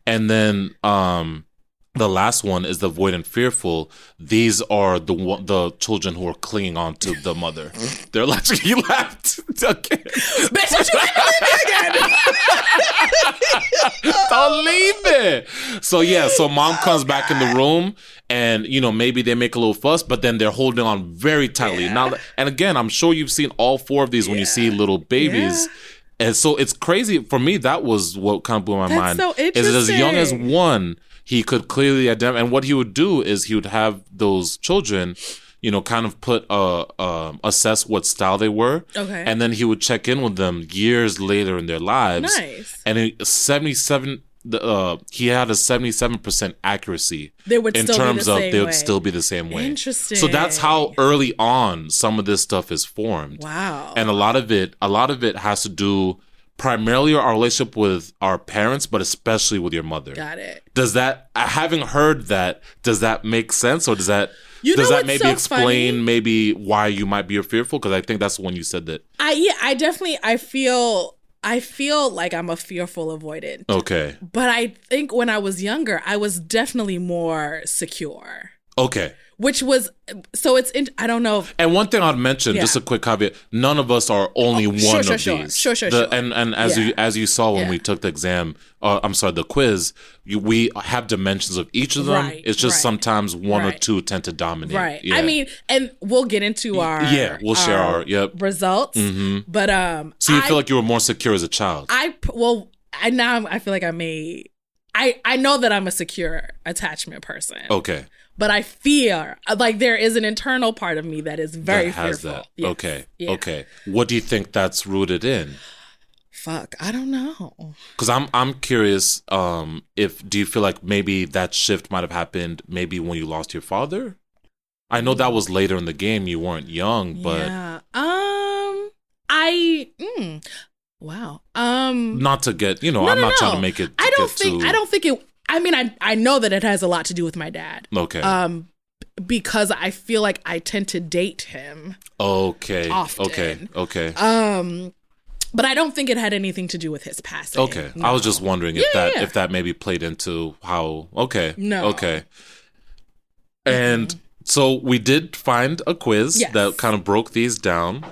and then um the last one is the void and fearful. These are the the children who are clinging on to the mother. [LAUGHS] They're like [LAUGHS] he laughed. [LAUGHS] okay. Bitch, what you ain't leave me again? Don't leave it. So yeah, so mom comes back in the room and you know maybe they make a little fuss, but then they're holding on very tightly. Yeah. Now and again, I'm sure you've seen all four of these when you see little babies. And so it's crazy for me. That was what kind of blew my That's mind. so interesting. Is as young as one, he could clearly identify. And what he would do is he would have those children, you know, kind of put uh, um assess what style they were. Okay. And then he would check in with them years later in their lives Nice. and it, 77 the uh he had a 77% accuracy They would in still be terms the of same they would way. still be the same way Interesting. so that's how early on some of this stuff is formed Wow. and a lot of it a lot of it has to do primarily our relationship with our parents but especially with your mother Got it. does that uh, having heard that does that make sense or does that You does that maybe so explain funny? maybe why you might be fearful because i think that's when you said that I yeah, I definitely I feel I feel like I'm a fearful avoidant. okay But I think when I was younger, I was definitely more secure. okay Which was so it's in, I don't know if And one thing I'd mention, Yeah. just a quick caveat: none of us are only Oh, one sure, sure, of sure. these. Sure, sure, The- sure. And and as Yeah. you as you saw when Yeah. we took the exam, uh, I'm sorry, the quiz, you, we have dimensions of each of them. Right, it's just right. sometimes one or two tend to dominate. right. Yeah. I mean, and we'll get into our yeah, we'll share our- yep. Mm-hmm. results. But um so you I, feel like you were more secure as a child. I well I now I feel like I may I I know that I'm a secure attachment person. okay, But I fear like there is an internal part of me that is very that has fearful. that. Yes. Okay, Yeah. okay. What do you think that's rooted in? Fuck, I don't know. Because I'm I'm curious. Um, if do you feel like maybe that shift might have happened maybe when you lost your father? I know that was later in the game. You weren't young, but yeah. Um I mm, wow. Um not to get you know. no, I'm no, not trying to make it. I don't think too- I don't think it I mean I I know that it has a lot to do with my dad. Okay. Um because I feel like I tend to date him. okay. often. Okay. Okay. Um but I don't think it had anything to do with his passing. Okay. I was just wondering if Yeah, that yeah. if that maybe played into how. Okay. No. Okay. And so we did find a quiz Yes. that kind of broke these down.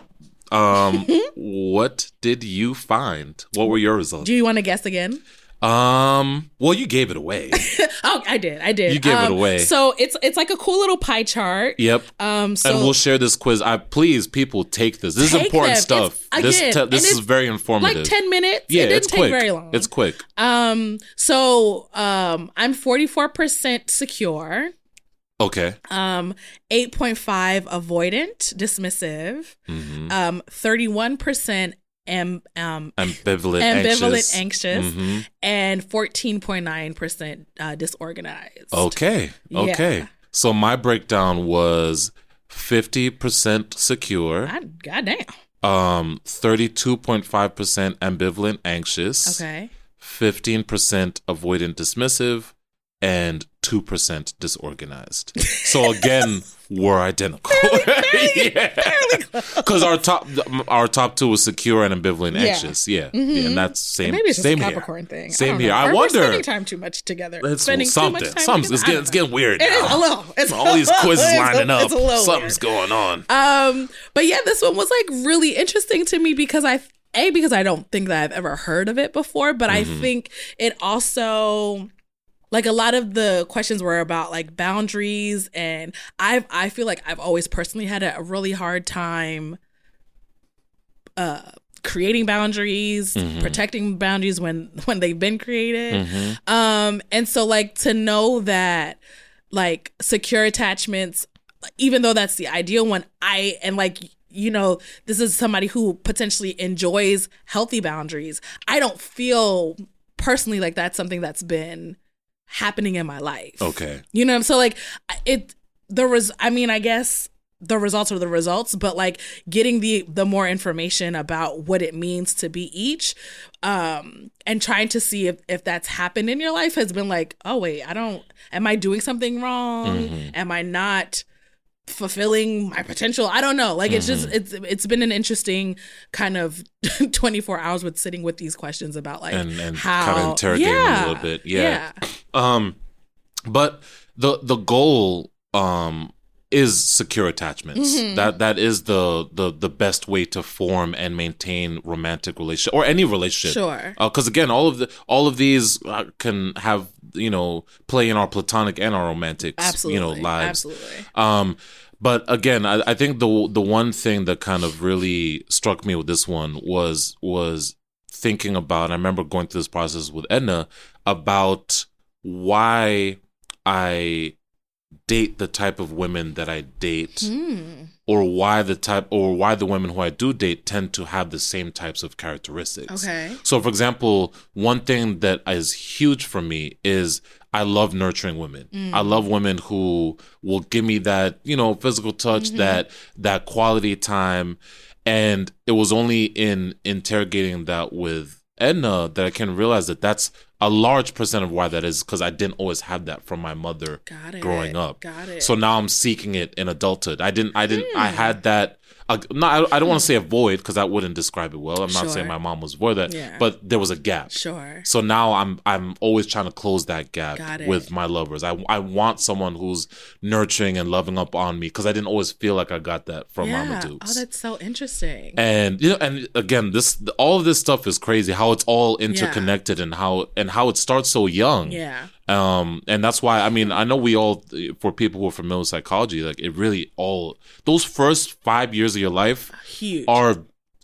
Um, [LAUGHS] what did you find? What were your results? Do you want to guess again? Um, well, you gave it away. [LAUGHS] Oh, I did. I did. You gave it Um, away. So it's it's like a cool little pie chart. yep. Um so and we'll share this quiz. I please, people, take this. This is important them. stuff. It's- this te- this is very informative. like 10 minutes. yeah, it didn't it's take quick. very long. It's quick. um so um I'm 44% secure. Okay. Um 8.5 avoidant, dismissive. hmm Um 31% am um Ambivalent, ambivalent anxious. anxious, Mhm. and 14.9% uh, disorganized. Okay. Okay. Yeah. So my breakdown was 50% secure, God, goddamn. um 32.5% ambivalent anxious, Okay. 15% avoidant dismissive, and 2% disorganized. So again, [LAUGHS] we're identical. [LAUGHS] yeah. Because our top our top two was secure and ambivalent Yeah. anxious. Yeah. yeah. And that's same Maybe it's same a here. Capricorn thing. Same I here. know. I Or wonder. We're spending time too much together. It's spending something. too much time Something. It's getting, it's getting weird It is now. a little. It's [LAUGHS] All these quizzes it's lining up. It's a little Something's weird. going on. Um, but yeah, this one was like really interesting to me because I a because I don't think that I've ever heard of it before, but I Mhm. think it also like a lot of the questions were about like boundaries and I've I feel like I've always personally had a, really hard time uh creating boundaries, Mhm. protecting boundaries when [LAUGHS] when they've been created. Mhm. Um, and so like to know that like secure attachments, even though that's the ideal one, I and like you know, this is somebody who potentially enjoys healthy boundaries. I don't feel personally like that's something that's been happening in my life. Okay. You know, so like it there was I mean, I guess the results are the results, but like getting the the more information about what it means to be each um and trying to see if if that's happened in your life has been like, oh wait, I don't am I doing something wrong? Mhm. Am I not fulfilling my potential? I don't know. Like it's just it's it's been an interesting kind of [LAUGHS] 24 hours with sitting with these questions about like And and how kind of interrogating yeah, a little bit. Yeah. yeah. Um, but the the goal um is secure attachments. Mhm. That that is the the the best way to form and maintain romantic relationship or any relationship. Sure. Because again, all of the all of these uh, can have you know play in our platonic and our romantic Absolutely. you know lives. Absolutely. Um, but again, I, I think the the one thing that kind of really struck me with this one was was thinking about. I remember going through this process with Edna about why I date the type of women that I date, Hmm. Or why the type, or why the women who I do date tend to have the same types of characteristics. Okay. So, for example, one thing that is huge for me is I love nurturing women. Mm. I love women who will give me that, you know, physical touch, Mm-hmm. that that quality time. And it was only in interrogating that with Edna that I can realize that that's a large percent of why that is because I didn't always have that from my mother Got it. growing up. Got it. So now I'm seeking it in adulthood. I didn't. I didn't. I Hmm. had that. Uh, no, I, I don't want to say a void because that wouldn't describe it well. I'm not Sure. saying my mom was void that, Yeah. but there was a gap. sure. So now I'm I'm always trying to close that gap with my lovers. I I want someone who's nurturing and loving up on me because I didn't always feel like I got that from yeah. Mama Dukes. Oh, that's so interesting. and you know, and again, this all of this stuff is crazy. How it's all interconnected and how and how it starts so young. yeah. Um, and that's why I mean I know we all for people who are familiar with psychology, like it really all those first five years of your life Huge. are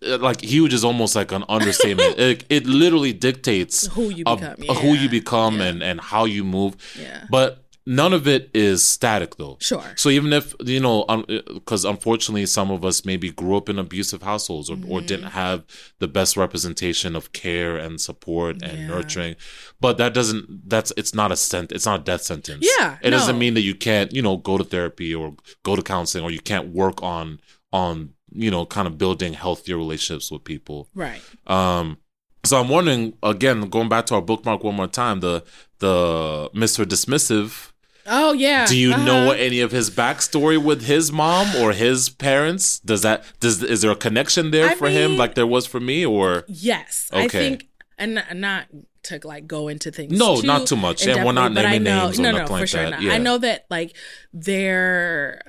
uh, like huge is almost like an understatement. [LAUGHS] it, it literally dictates who you become. a- who you become Yeah. and and how you move. Yeah. But none of it is static though. Sure. So even if you know, because unfortunately, some of us maybe grew up in abusive households or, or Mm-hmm. didn't have the best representation of care and support and Yeah. nurturing, but that doesn't. That's it's not a sent. It's not a death sentence. Yeah, it doesn't mean that you can't you know go to therapy or go to counseling or you can't work on on you know kind of building healthier relationships with people. Right. Um, so I'm wondering again, going back to our bookmark one more time, the the Mr. Dismissive. Oh yeah. Do you Uh-huh. know any of his backstory with his mom or his parents? Does that does is there a connection there I for him like there was for me or Yes, I think, and not- to like go into things. No, not too much. And we're not in-depthly, but I naming know- names no, no, nothing for like sure that. not. Yeah. I know that like there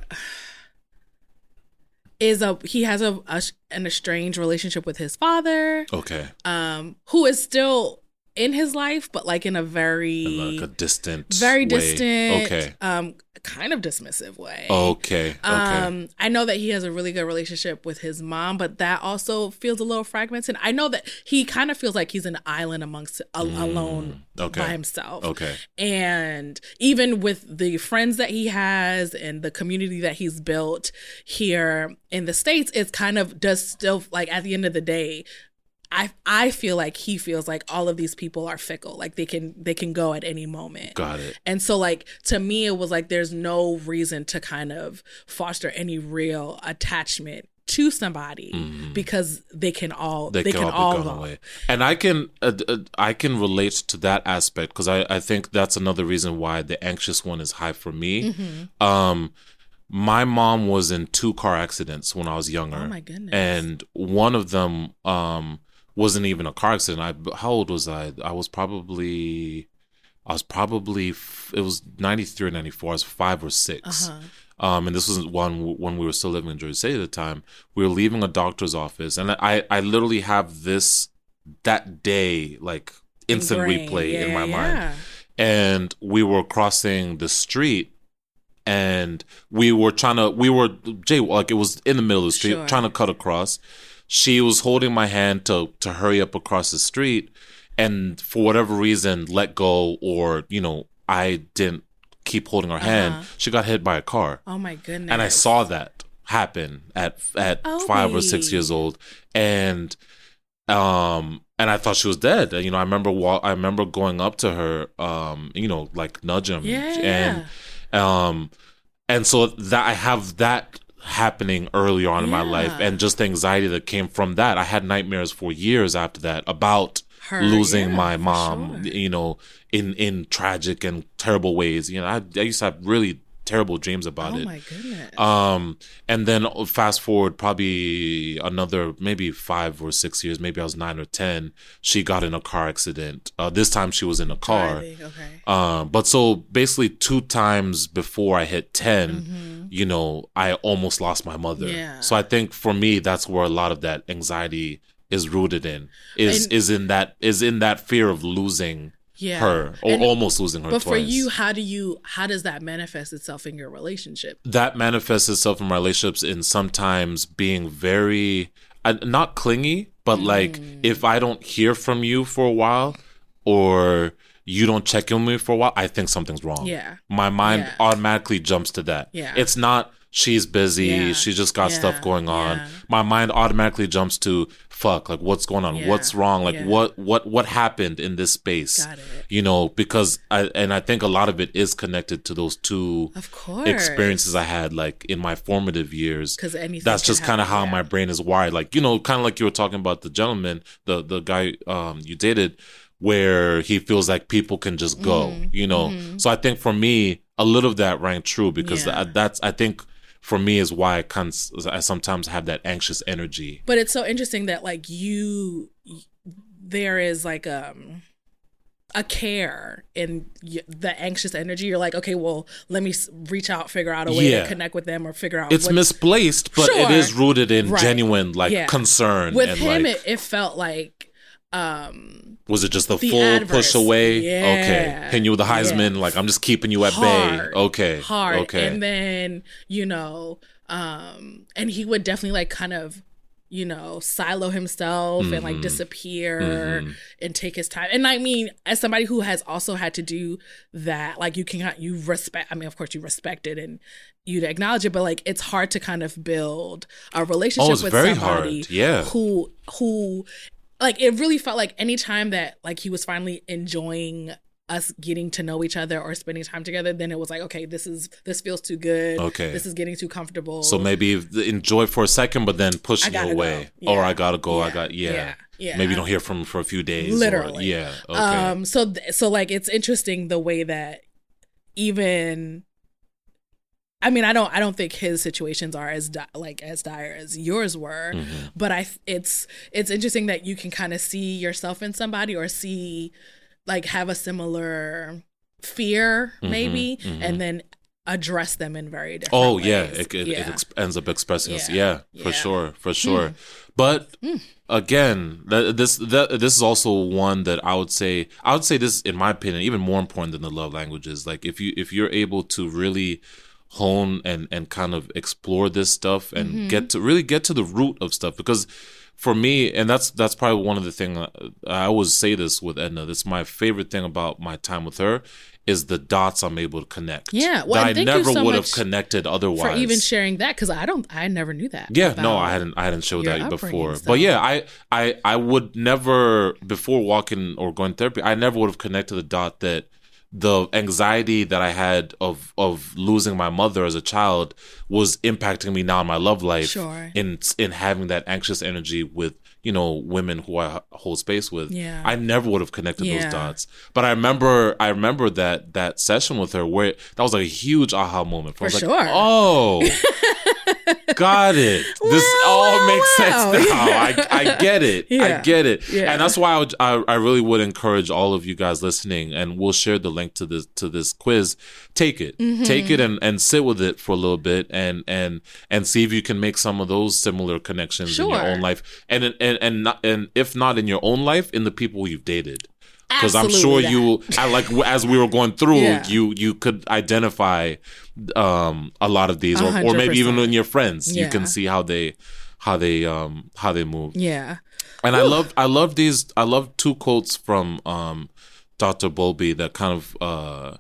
is a he has a, a an estranged relationship with his father, okay, um, who is still in his life, but like in a very like a distant, very way. distant, Okay, um, kind of dismissive way. okay, okay. Um, I know that he has a really good relationship with his mom, but that also feels a little fragmented. I know that he kind of feels like he's an island amongst a, alone Mm, okay. by himself. okay, And even with the friends that he has and the community that he's built here in the States, it's kind of does still like at the end of the day, I I feel like he feels like all of these people are fickle. Like they can they can go at any moment. got it. And so like to me it was like there's no reason to kind of foster any real attachment to somebody because they can all Mm-hmm. They, they, can, all be gone go. away, and I can uh, uh, I can relate to that aspect because I I think that's another reason why the anxious one is high for me. Mm-hmm. Um, my mom was in two car accidents when I was younger. Oh my goodness. and one of them um wasn't even a car accident. I how old was I? I was probably I was probably it was 93 or 94. I was 5 or 6. Uh-huh. Um, and this was one when we were still living in Jersey City at the time. We were leaving a doctor's office, and I I literally have this that day like instant Ingrained. replay Yeah, in my yeah, mind and we were crossing the street and we were trying to we were jay like it was in the middle of the street Sure. trying to cut across she was holding my hand to to hurry up across the street and for whatever reason let go or you know i didn't keep holding her hand Uh-huh. she got hit by a car Oh my goodness. and I saw that happen at at Oh, five or six years old, and um, and I thought she was dead. You know, I remember wa- I remember going up to her, um, you know, like nudge him, Yeah. and um, and so that I have that happening earlier on in my life, and just the anxiety that came from that. I had nightmares for years after that about Her, losing yeah, my mom sure. you know in in tragic and terrible ways you know i, I used to have really terrible dreams about Oh it Oh my goodness. um, and then fast forward probably another maybe five or six years, maybe I was nine or ten. She got in a car accident. Uh, this time she was in a car. Okay. Um, but so basically two times before I hit 10 you know, I almost lost my mother. Mm-hmm. Yeah. So I think for me, that's where a lot of that anxiety is rooted in. Is And- is in that is in that fear of losing Yeah. her or And- almost losing her. But for you, how do you how does that manifest itself in your relationship? that manifests itself in relationships in sometimes being very uh, not clingy but like Mm. if i don't hear from you for a while or you don't check in with me for a while i think something's wrong Yeah. my mind Yeah. automatically jumps to that Yeah. it's not she's busy Yeah. she just got Yeah. stuff going on Yeah. my mind automatically jumps to fuck like what's going on what's wrong like what what what happened in this space Got it. you know because i and i think a lot of it is connected to those two Of course. experiences I had like in my formative years. 'Cause anything that's just kind of how my brain is wired. Like you know, kind of like you were talking about the gentleman, the the guy um you dated, where he feels like people can just go. Mm-hmm. You know, so I think for me, a little of that rang true because that, that's I think for me is why I can I sometimes have that anxious energy. But it's so interesting that like you there is like um a care in the anxious energy. You're like, okay, well, let me reach out, figure out a way Yeah. to connect with them, or figure out It's misplaced, but it Sure. is rooted in Right. genuine like Yeah. concern. with him. like, it, it felt like um Was it just the, The full adverse. push away? Yeah. Okay. Can you with the Heisman? Like I'm just keeping you at hard, bay. Okay. hard, Okay. and then you know, um, and he would definitely like kind of you know silo himself and Mm-hmm. like disappear and take his time and i mean as somebody who has also had to do that like you can you respect i mean of course you respect it and you'd acknowledge it but like it's hard to kind of build a relationship Oh, with somebody hard. Yeah. who who like it really felt like anytime that like he was finally enjoying us getting to know each other or spending time together then it was like okay this is this feels too good Okay. this is getting too comfortable so maybe enjoy for a second, but then you away. go. Or I gotta go. I got yeah. Yeah. Yeah. Maybe you don't hear from him for a few days. or- Literally. yeah. Okay. um so th- so like it's interesting the way that even I mean, I don't. I don't think his situations are as di- like as dire as yours were, Mm-hmm. but I. It's it's interesting that you can kind of see yourself in somebody or see, like, have a similar fear Mm-hmm, maybe, and then address them in very different. Oh yeah, it, it, yeah. it ex- ends up expressing us. Yeah. Yeah, for Hmm. sure, for sure. But again, that, this this is also one that I would say I would say this in my opinion even more important than the love languages. Like if you if you're able to really hone and and kind of explore this stuff and Mm-hmm. get to really get to the root of stuff because for me and that's that's probably one of the things I always say this with Edna. That's my favorite thing about my time with her is the dots I'm able to connect. Yeah, well, I never so would have connected otherwise. for even sharing that because I don't. I never knew that. Yeah, no, I hadn't. I hadn't showed that before. But yeah, I, I, I would never before walking or going therapy. I never would have connected the dot that the anxiety that I had of of losing my mother as a child was impacting me now in my love life. Sure. In in having that anxious energy with you know women who I hold space with. Yeah. I never would have connected Yeah. those dots. But I remember, I remember that that session with her where that was like a huge aha moment. I For was like, sure. oh. [LAUGHS] [LAUGHS] got it. This all wow, makes wow. sense now. I, I get it. I get it. Yeah. And that's why I, would, I I really would encourage all of you guys listening, and we'll share the link to this to this quiz. Take it, Mm-hmm. take it, and, and sit with it for a little bit, and and and see if you can make some of those similar connections in your own life, and and and not, and if not in your own life, in the people you've dated. Because I'm sure Absolutely you, I like as we were going through, Yeah. you you could identify um a lot of these, or, or maybe even in your friends, you can see how they how they um how they move. Yeah. And I love I love these I love two quotes from um Dr. Bowlby that kind of uh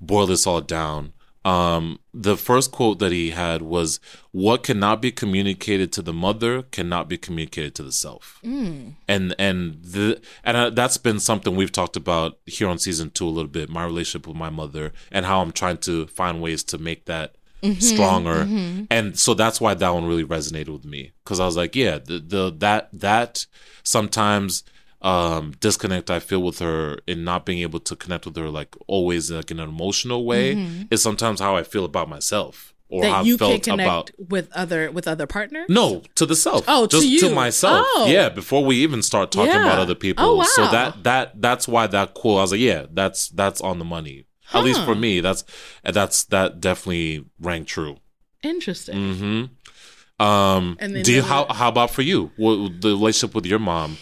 boil this all down. Um the first quote that he had was what cannot be communicated to the mother cannot be communicated to the self. And and the and uh, that's been something we've talked about here on season 2 a little bit my relationship with my mother and how I'm trying to find ways to make that stronger. And so that's why that one really resonated with me because i was like yeah the, the that that sometimes um disconnect i feel with her in not being able to connect with her like always like in an emotional way is sometimes how i feel about myself or That i you can felt connect about with other with other partners. no, to the self. Oh, to just you. myself. Oh. Yeah, before we even start talking Yeah. about other people. Oh, So that that that's why that quote. I was like, yeah, that's that's on the money. At least for me, that's that's that definitely rang true. Interesting. hmm Um, And then do you how how about for you? What, the relationship with your mom?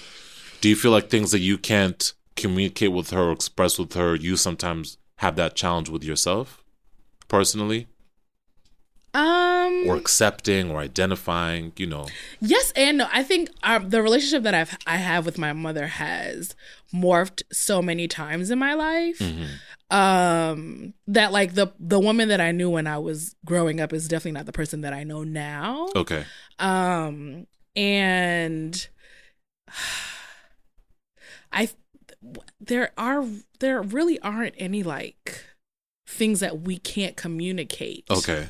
Do you feel like things that you can't communicate with her or express with her, you sometimes have that challenge with yourself, personally, Um. or accepting or identifying? You know, Yes and no. I think um, the relationship that I've I have with my mother has morphed so many times in my life. Mm-hmm. Um, that like the the woman that I knew when I was growing up is definitely not the person that I know now. okay, Um, and I there are there really aren't any like things that we can't communicate okay.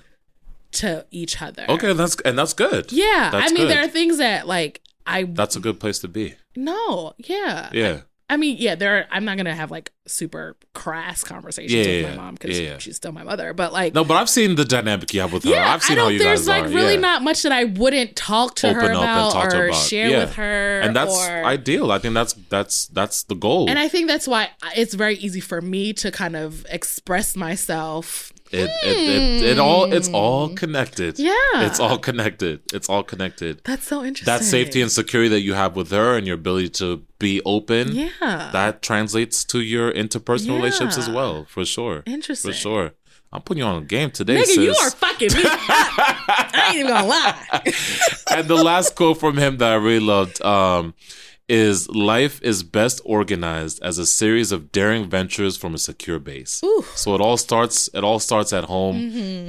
to each other. Okay, that's and that's good. Yeah, That's I mean good. there are things that like I That's a good place to be. no, yeah. Yeah. I mean, yeah, there are, I'm not going to have like super crass conversations Yeah, with yeah, my mom cuz yeah, she's still my mother, but like No, but I've seen the dynamic you have with her. yeah, I've seen how don't, you there's guys like are. really not much that I wouldn't talk to her Open and about or about. share with her and that's or ideal. I think that's that's that's the goal. And I think that's why it's very easy for me to kind of express myself. It, it, it, it all it's all connected. Hmm. Yeah. It's all connected. It's all connected. That's so interesting. That safety and security that you have with her and your ability to be open. yeah, That translates to your interpersonal relationships as well, for sure. Interesting. For sure. I'm putting you on a game today, nigga, sis. you are fucking me. I ain't even gonna lie. [LAUGHS] and the last quote from him that I really loved um, is life is best organized as a series of daring ventures from a secure base. Ooh. So it all starts it all starts at home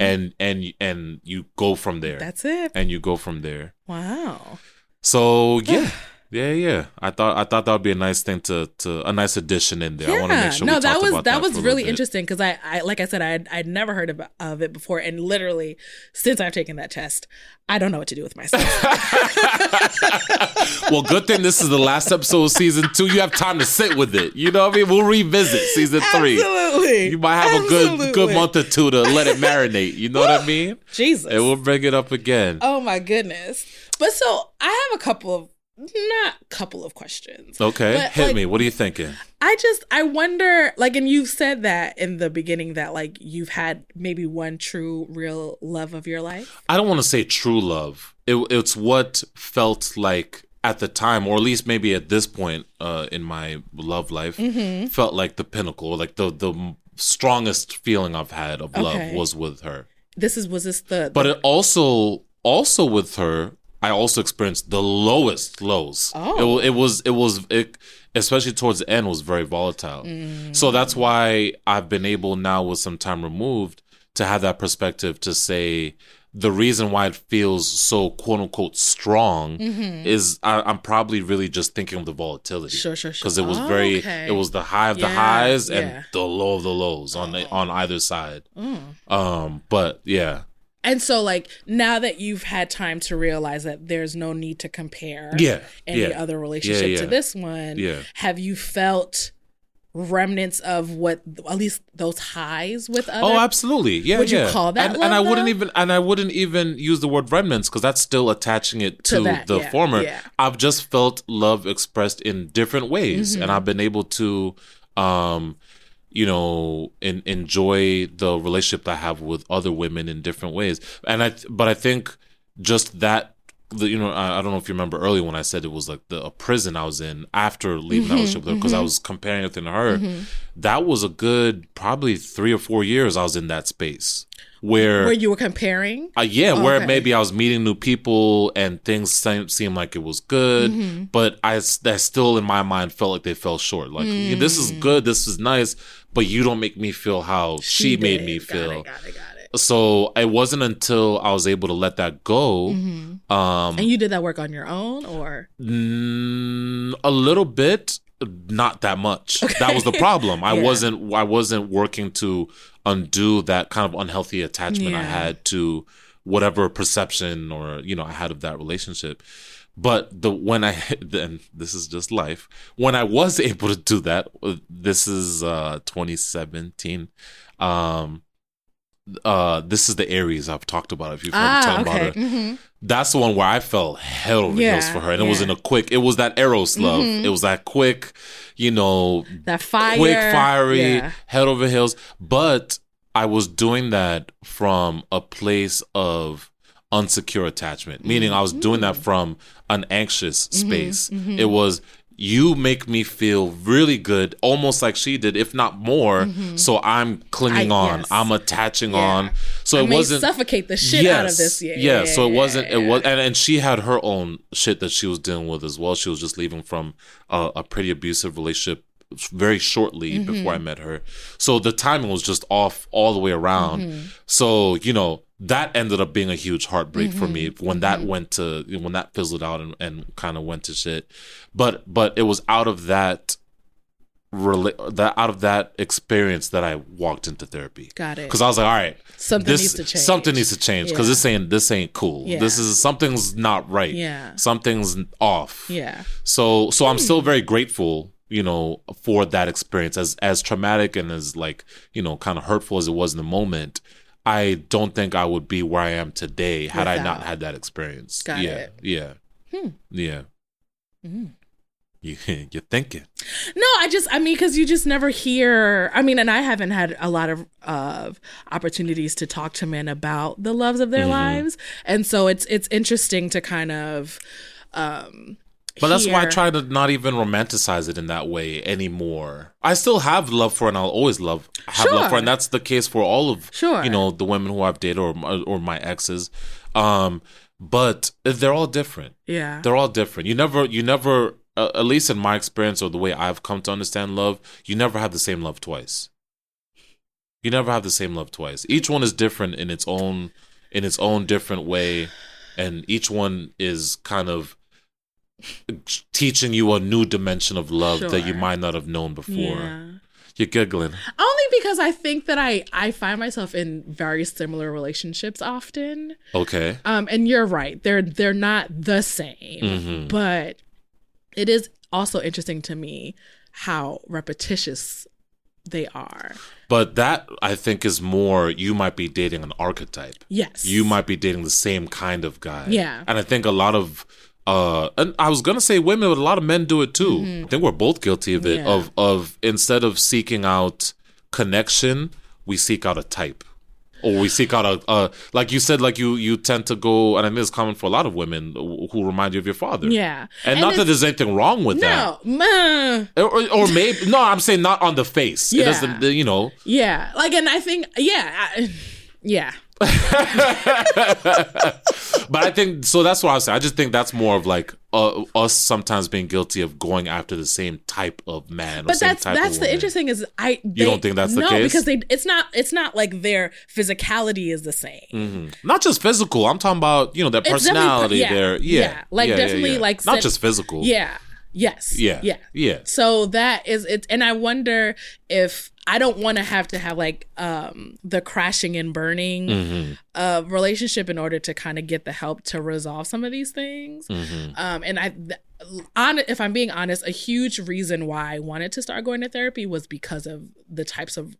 and and and you go from there. Mm-hmm. That's it. and you go from there. Wow. So yeah. [SIGHS] [SIGHS] [SIGHS] Yeah, yeah. I thought I thought that would be a nice thing to to a nice addition in there. I want to Yeah. make sure no, that was about that was really interesting because I, I, like I said, I had, I'd never heard of, of it before, and literally since I've taken that test, I don't know what to do with myself. [LAUGHS] [LAUGHS] well, good thing this is the last episode of season two. You have time to sit with it. You know what I mean? We'll revisit season three. Absolutely. You might have a good good month or two to let it marinate. You know what I mean? Jesus. And we'll bring it up again. Oh my goodness. But so I have a couple of not couple of questions. okay, but, hit like, me. What are you thinking? I just I wonder like and you've said that in the beginning that like you've had maybe one true real love of your life. I don't want to say true love. It, it's what felt like at the time, or at least maybe at this point uh, in my love life, Mm-hmm. felt like the pinnacle, like the the strongest feeling I've had of love was with her. This is was this the, But it also also with her, I also experienced the lowest lows. Oh. It, it was it was it, especially towards the end was very volatile. So that's why I've been able now with some time removed to have that perspective to say the reason why it feels so quote unquote strong is I, I'm probably really just thinking of the volatility. Sure, sure, sure. Because it was Oh, very okay. it was the high of the Yeah, highs yeah. and the low of the lows on the, on either side. Mm. Um, but yeah. And so like now that you've had time to realize that there's no need to compare Yeah, any yeah. other relationship Yeah, to this one, Yeah. have you felt remnants of what at least those highs with other Oh, absolutely. Yeah, Would you call that And, and I wouldn't even and I wouldn't even use the word remnants because that's still attaching it to, To that, the yeah, former. yeah. I've just felt love expressed in different ways, Mm-hmm. and I've been able to, um, you know, in, enjoy the relationship that I have with other women in different ways. And I, but I think just that. The, you know, I, I don't know if you remember earlier when I said it was like the a prison I was in after leaving that mm-hmm, relationship with her because I mm-hmm. was comparing it to her. Mm-hmm. That was a good probably three or four years I was in that space where where you were comparing. uh, yeah, where Okay. maybe I was meeting new people and things seemed, seemed like it was good, Mm-hmm. but I that still in my mind felt like they fell short. Like yeah, this is Mm. good, this is nice, but you don't make me feel how she, made did. me Got feel. it, got it, got it. So it wasn't until I was able to let that go, Mm-hmm. um, And you did that work on your own, or Mm, a little bit, not that much. That was the problem. I [LAUGHS] Yeah. wasn't I wasn't working to undo that kind of unhealthy attachment I had to whatever perception or you know I had of that relationship. But the when I [LAUGHS] then this is just life. When I was able to do that, uh, this is uh 2017. Um uh this is the Aries I've talked about if you've heard me ah, talk about okay, her hmm that's the one where I fell hell over heels for her, and it was yeah. in a quick. It was that Eros love. Mhm. It was that quick, you know, that fire, quick, fiery, yeah. head over heels. But I was doing that from a place of unsecure attachment, meaning I was doing that Mm-hmm. from an anxious space. It was you make me feel really good, almost like she did, if not more. So I'm clinging Mm-hmm. I- on. yes. I'm attaching Yeah. on. So I it wasn't suffocate the shit out of this. Yeah, yeah, so it wasn't. It was, and, and she had her own shit that she was dealing with as well. She was just leaving from a, a pretty abusive relationship very shortly Mm-hmm. before I met her. So the timing was just off all the way around. Mm-hmm. So you know that ended up being a huge heartbreak for me Mm-hmm. when that went to when that fizzled out and, and kind of went to shit. But but it was out of that. Rela- that out of that experience that I walked into therapy Got it. because I was like, all right, Something this needs to change. something needs to change because Yeah. this ain't this ain't cool. Yeah. This is something's not right. Yeah. something's off. Yeah. So so I'm still very grateful, you know, for that experience as as traumatic and as like you know kind of hurtful as it was in the moment. I don't think I would be where I am today had I not had that experience. Got yeah, it. yeah, Hmm. yeah. Mm. [LAUGHS] You you're thinking. No, I just I mean because you just never hear. I mean, and I haven't had a lot of of opportunities to talk to men about the loves of their Mm-hmm. lives, and so it's it's interesting to kind of. um But that's why I try to not even romanticize it in that way anymore. I still have love for, and I'll always love have love for, and that's the case for all of Sure. you know the women who I've dated or my- or my exes. Um, but they're all different. Yeah. They're all different. You never, you never, uh, at least in my experience or the way I've come to understand love, you never have the same love twice. You never have the same love twice. Each one is different in its own, in its own different way, and each one is kind of teaching you a new dimension of love that you might not have known before. Yeah. You're giggling. Only because I think that I I find myself in very similar relationships often. Okay. Um, and you're right; they're they're not the same, Mhm. but it is also interesting to me how repetitious they are. But that I think is more you might be dating an archetype. Yes, You might be dating the same kind of guy. Yeah. And I think a lot of uh and I was gonna say women, but a lot of men do it too. I think we're both guilty of it. Mm-hmm. Yeah. Of of instead of seeking out connection, we seek out a type. Or we seek out a, a like you said, like you you tend to go, and I think it's common for a lot of women who remind you of your father. Yeah, and, not that there's anything wrong with no, that, or, or maybe no, I'm saying not on the face. It Yeah. doesn't, you know. yeah, like, and I think, yeah, I, [LAUGHS] yeah, But I think so. That's what I was saying. I just think that's more of like uh, us sometimes being guilty of going after the same type of man. or but that's that's the interesting is I they, don't think that's the no case? because they it's not it's not like their physicality is the same. Mhm. Not just physical. I'm talking about you know their personality. yeah, their yeah, yeah. Like, yeah, definitely, yeah. like, not just physical. Yeah. Yes. yeah, Yeah. yeah. So that is it, and I wonder if I don't want to have to have like um the crashing and burning Mm-hmm. uh relationship in order to kind of get the help to resolve some of these things. Mm-hmm. Um and I th- on if I'm being honest, a huge reason why I wanted to start going to therapy was because of the types of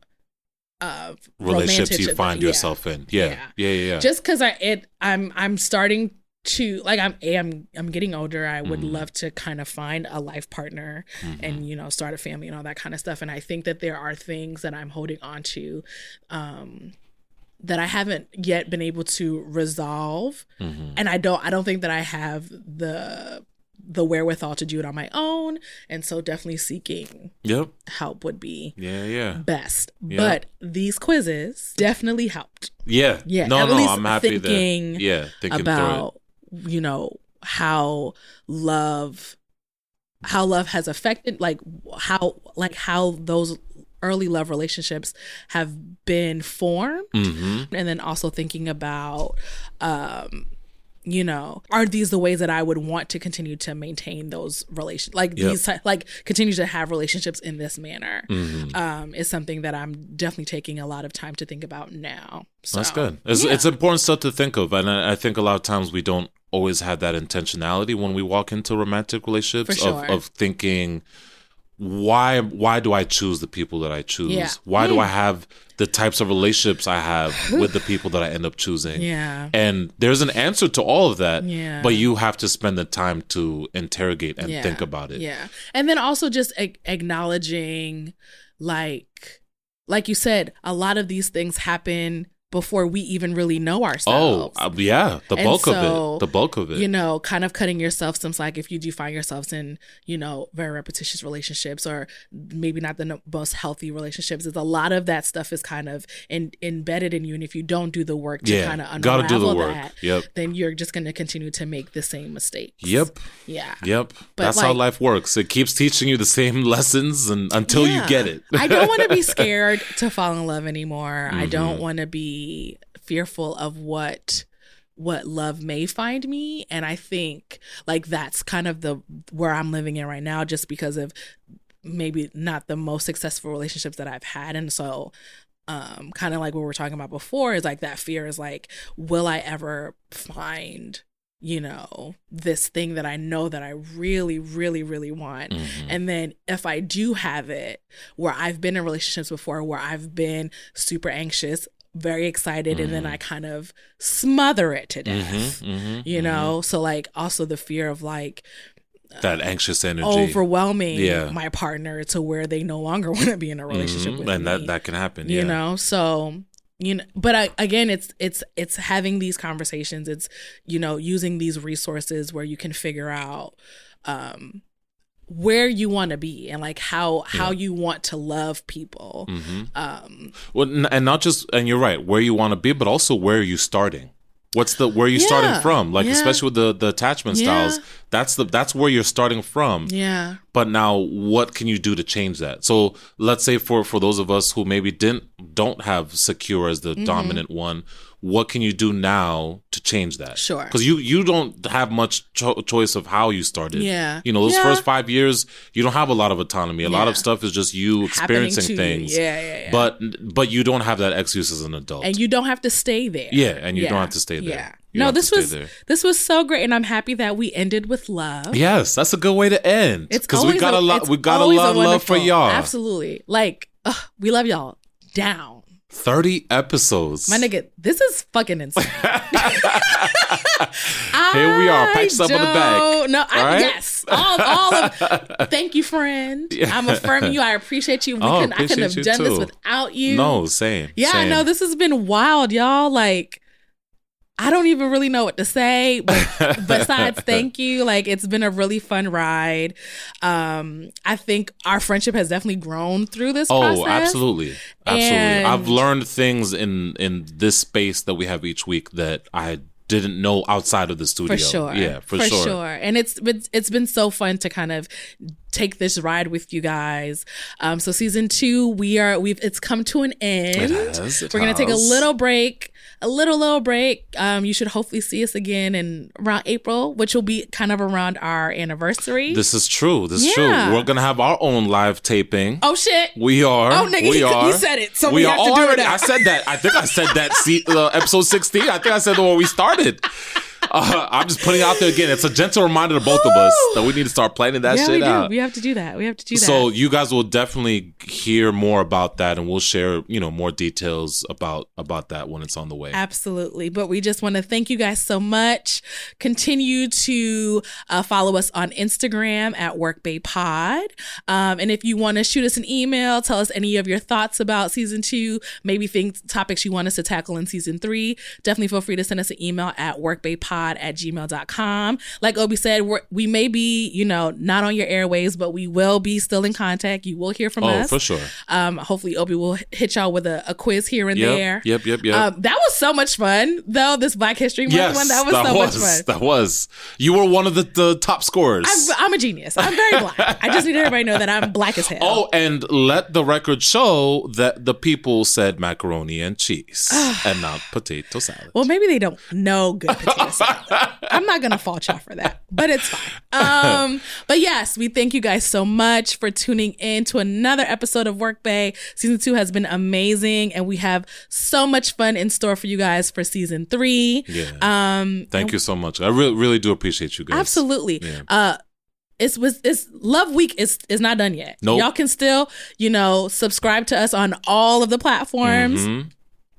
uh Relationships you find yeah. yourself in. Yeah. Yeah. Yeah. Yeah. yeah. just because I it I'm I'm starting to like I'm a I'm I'm getting older. I would Mhm. love to kind of find a life partner Mhm. and you know start a family and all that kind of stuff. And I think that there are things that I'm holding on to um, that I haven't yet been able to resolve. Mhm. And I don't I don't think that I have the the wherewithal to do it on my own. And so definitely seeking Yep. help would be Yeah. Yeah. best. Yeah. But these quizzes definitely helped. Yeah. Yeah, No. No. I'm happy thinking that. Yeah. Thinking about you know how love how love has affected like how like how those early love relationships have been formed. Mm-hmm. and then also thinking about um you know are these the ways that i would want to continue to maintain those relations like Yep. these like continue to have relationships in this manner Mm-hmm. um is something that i'm definitely taking a lot of time to think about now so That's good. It's, yeah. it's important stuff to think of, and I, I think a lot of times we don't always have that intentionality when we walk into romantic relationships For of, sure. of thinking, why why do I choose the people that I choose? Yeah. Why do I hmm. have the types of relationships I have [LAUGHS] with the people that I end up choosing? yeah And there's an answer to all of that, Yeah. but you have to spend the time to interrogate and Yeah. think about it. Yeah. And then also just a- acknowledging like like you said, a lot of these things happen before we even really know Oh, ourselves. uh, yeah, the And bulk of it. The bulk of it. you know, kind of cutting yourself some slack if you do find yourselves in, you know, very repetitious relationships or maybe not the no- most healthy relationships. Is a lot of that stuff is kind of in, embedded in you, and if you don't do the work to yeah, kind of gotta unravel do the work. that, Yep, then you're just going to continue to make the same mistakes. yep. Yeah. Yep. But, That's how life works. It keeps teaching you the same [LAUGHS] lessons and until you get it. I don't want to be [LAUGHS] scared to fall in love anymore. I Mm-hmm. don't want to be fearful of what what love may find me. And I think like that's kind of the where I'm living in right now just because of maybe not the most successful relationships that I've had. And so um kind of like what we were talking about before is like that fear is like will I ever find you know this thing that I know that I really really really want? Mhm. and then if I do have it, where I've been in relationships before, where I've been super anxious, very excited, and then I kind of smother it to death. Mhm, mhm, You know, so like also the fear of like that anxious energy. overwhelming Yeah. my partner to where they no longer [LAUGHS] want to be in a relationship with and me. that that can happen. you yeah. know, so you know, but I, again, it's it's it's having these conversations. It's you know using these resources where you can figure out um where you want to be and like how how you want to love people Mhm. um Well, and not just and you're right where you want to be, but also where are you starting? What's the where are you Yeah, starting from? Like yeah. especially with the the attachment styles, that's the that's where you're starting from. yeah But now, what can you do to change that? So let's say for for those of us who maybe didn't don't have secure as Mm-hmm. the dominant one, what can you do now to change that? Sure. because you you don't have much cho- choice of how you started. Yeah. you know those Yeah. first five years, you don't have a lot of autonomy. A lot of stuff is just you experiencing to you. things. yeah yeah yeah But but you don't have that excuse as an adult. and you don't have to stay there yeah, and you Yeah. don't have to stay there. yeah You no this was there. this was so great and i'm happy that we ended with love Yes, that's a good way to end. it's because we got a, lot. We got a lot of love for y'all. absolutely like ugh, we love y'all down Thirty episodes. My nigga, this is fucking insane. [LAUGHS] Here we are, I up on the back. No, I, right? yes, all, all of. [LAUGHS] Thank you, friend. I'm affirming you. I appreciate you. We Oh, couldn't, I couldn't have done this without you. no, same. Yeah, I know this has been wild, y'all. Like, I don't even really know what to say, but [LAUGHS] besides thank you. Like, it's been a really fun ride. Um, I think our friendship has definitely grown through this. Oh, process. absolutely, absolutely. And- I've learned things in in this space that we have each week that I didn't know outside of the studio. for sure Yeah, for, sure. and it's been it's been so fun to kind of take this ride with you guys um so season two we are we've it's come to an end has, we're gonna take a little break a little little break. Um, you should hopefully see us again in around April, which will be kind of around our anniversary. This is true. This is Yeah. true. We're gonna have our own live taping. oh shit! We are. Oh, nigga, we he- are. he said it, so we have to do it already- now. I said that. I think I said that. See, uh, episode sixteen. I think I said that when we started. [LAUGHS] Uh, I'm just putting it out there again. It's a gentle reminder to both of us that we need to start planning that yeah, shit we do. out. We have to do that. We have to do that. So you guys will definitely hear more about that, and we'll share, you know, more details about about that when it's on the way. Absolutely. But we just want to thank you guys so much. Continue to uh, follow us on Instagram at WorkBayPod. Um, and if you want to shoot us an email, tell us any of your thoughts about season two, maybe things, topics you want us to tackle in season three, definitely feel free to send us an email at workbaypod at gmail.com. Like Obi said, we're, we may be, you know, not on your airways, but we will be still in contact. You will hear from oh, us. for sure. Um, hopefully Obi will hit y'all with a, a quiz here and Yep, there. yep, yep, yep. Um, that was so much fun, though. This Black History Month yes, one, that was so was, much fun. That was. You were one of the, the top scorers. I'm, I'm a genius. I'm very black. I just need everybody to know that I'm black as hell. Oh, and let the record show that the people said macaroni and cheese [SIGHS] and not potato salad. Well, maybe they don't know good potato [LAUGHS] salad. [LAUGHS] I'm not gonna fault y'all for that, but it's fine. Um, but yes, we thank you guys so much for tuning in to another episode of Work Bay. Season two has been amazing, and we have so much fun in store for you guys for season three. Yeah. Um, Thank you so much. I really, really do appreciate you guys. Absolutely. Yeah. Uh it's was it's Love Week is is not done yet. Nope. Y'all can still, you know, subscribe to us on all of the platforms. Mhm.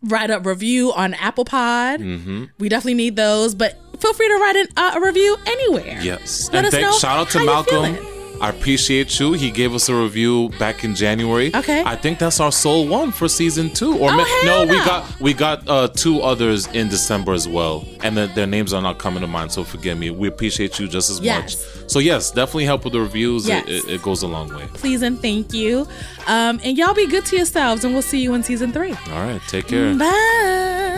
Write a review on Apple Pod. Mhm. We definitely need those, but feel free to write an, uh, a review anywhere. Yes. Let and us know shout out to Malcolm. I appreciate you. He gave us a review back in January. Okay. I think that's our sole one for season two. Or Oh, ma- hell no, we got we got uh, two others in December as well, and the, their names are not coming to mind. So forgive me. We appreciate you just as Yes. much. So yes, definitely help with the reviews. Yes. It, it, it goes a long way. Please and thank you. Um, and y'all be good to yourselves, and we'll see you in season three. All right. Take care. Bye.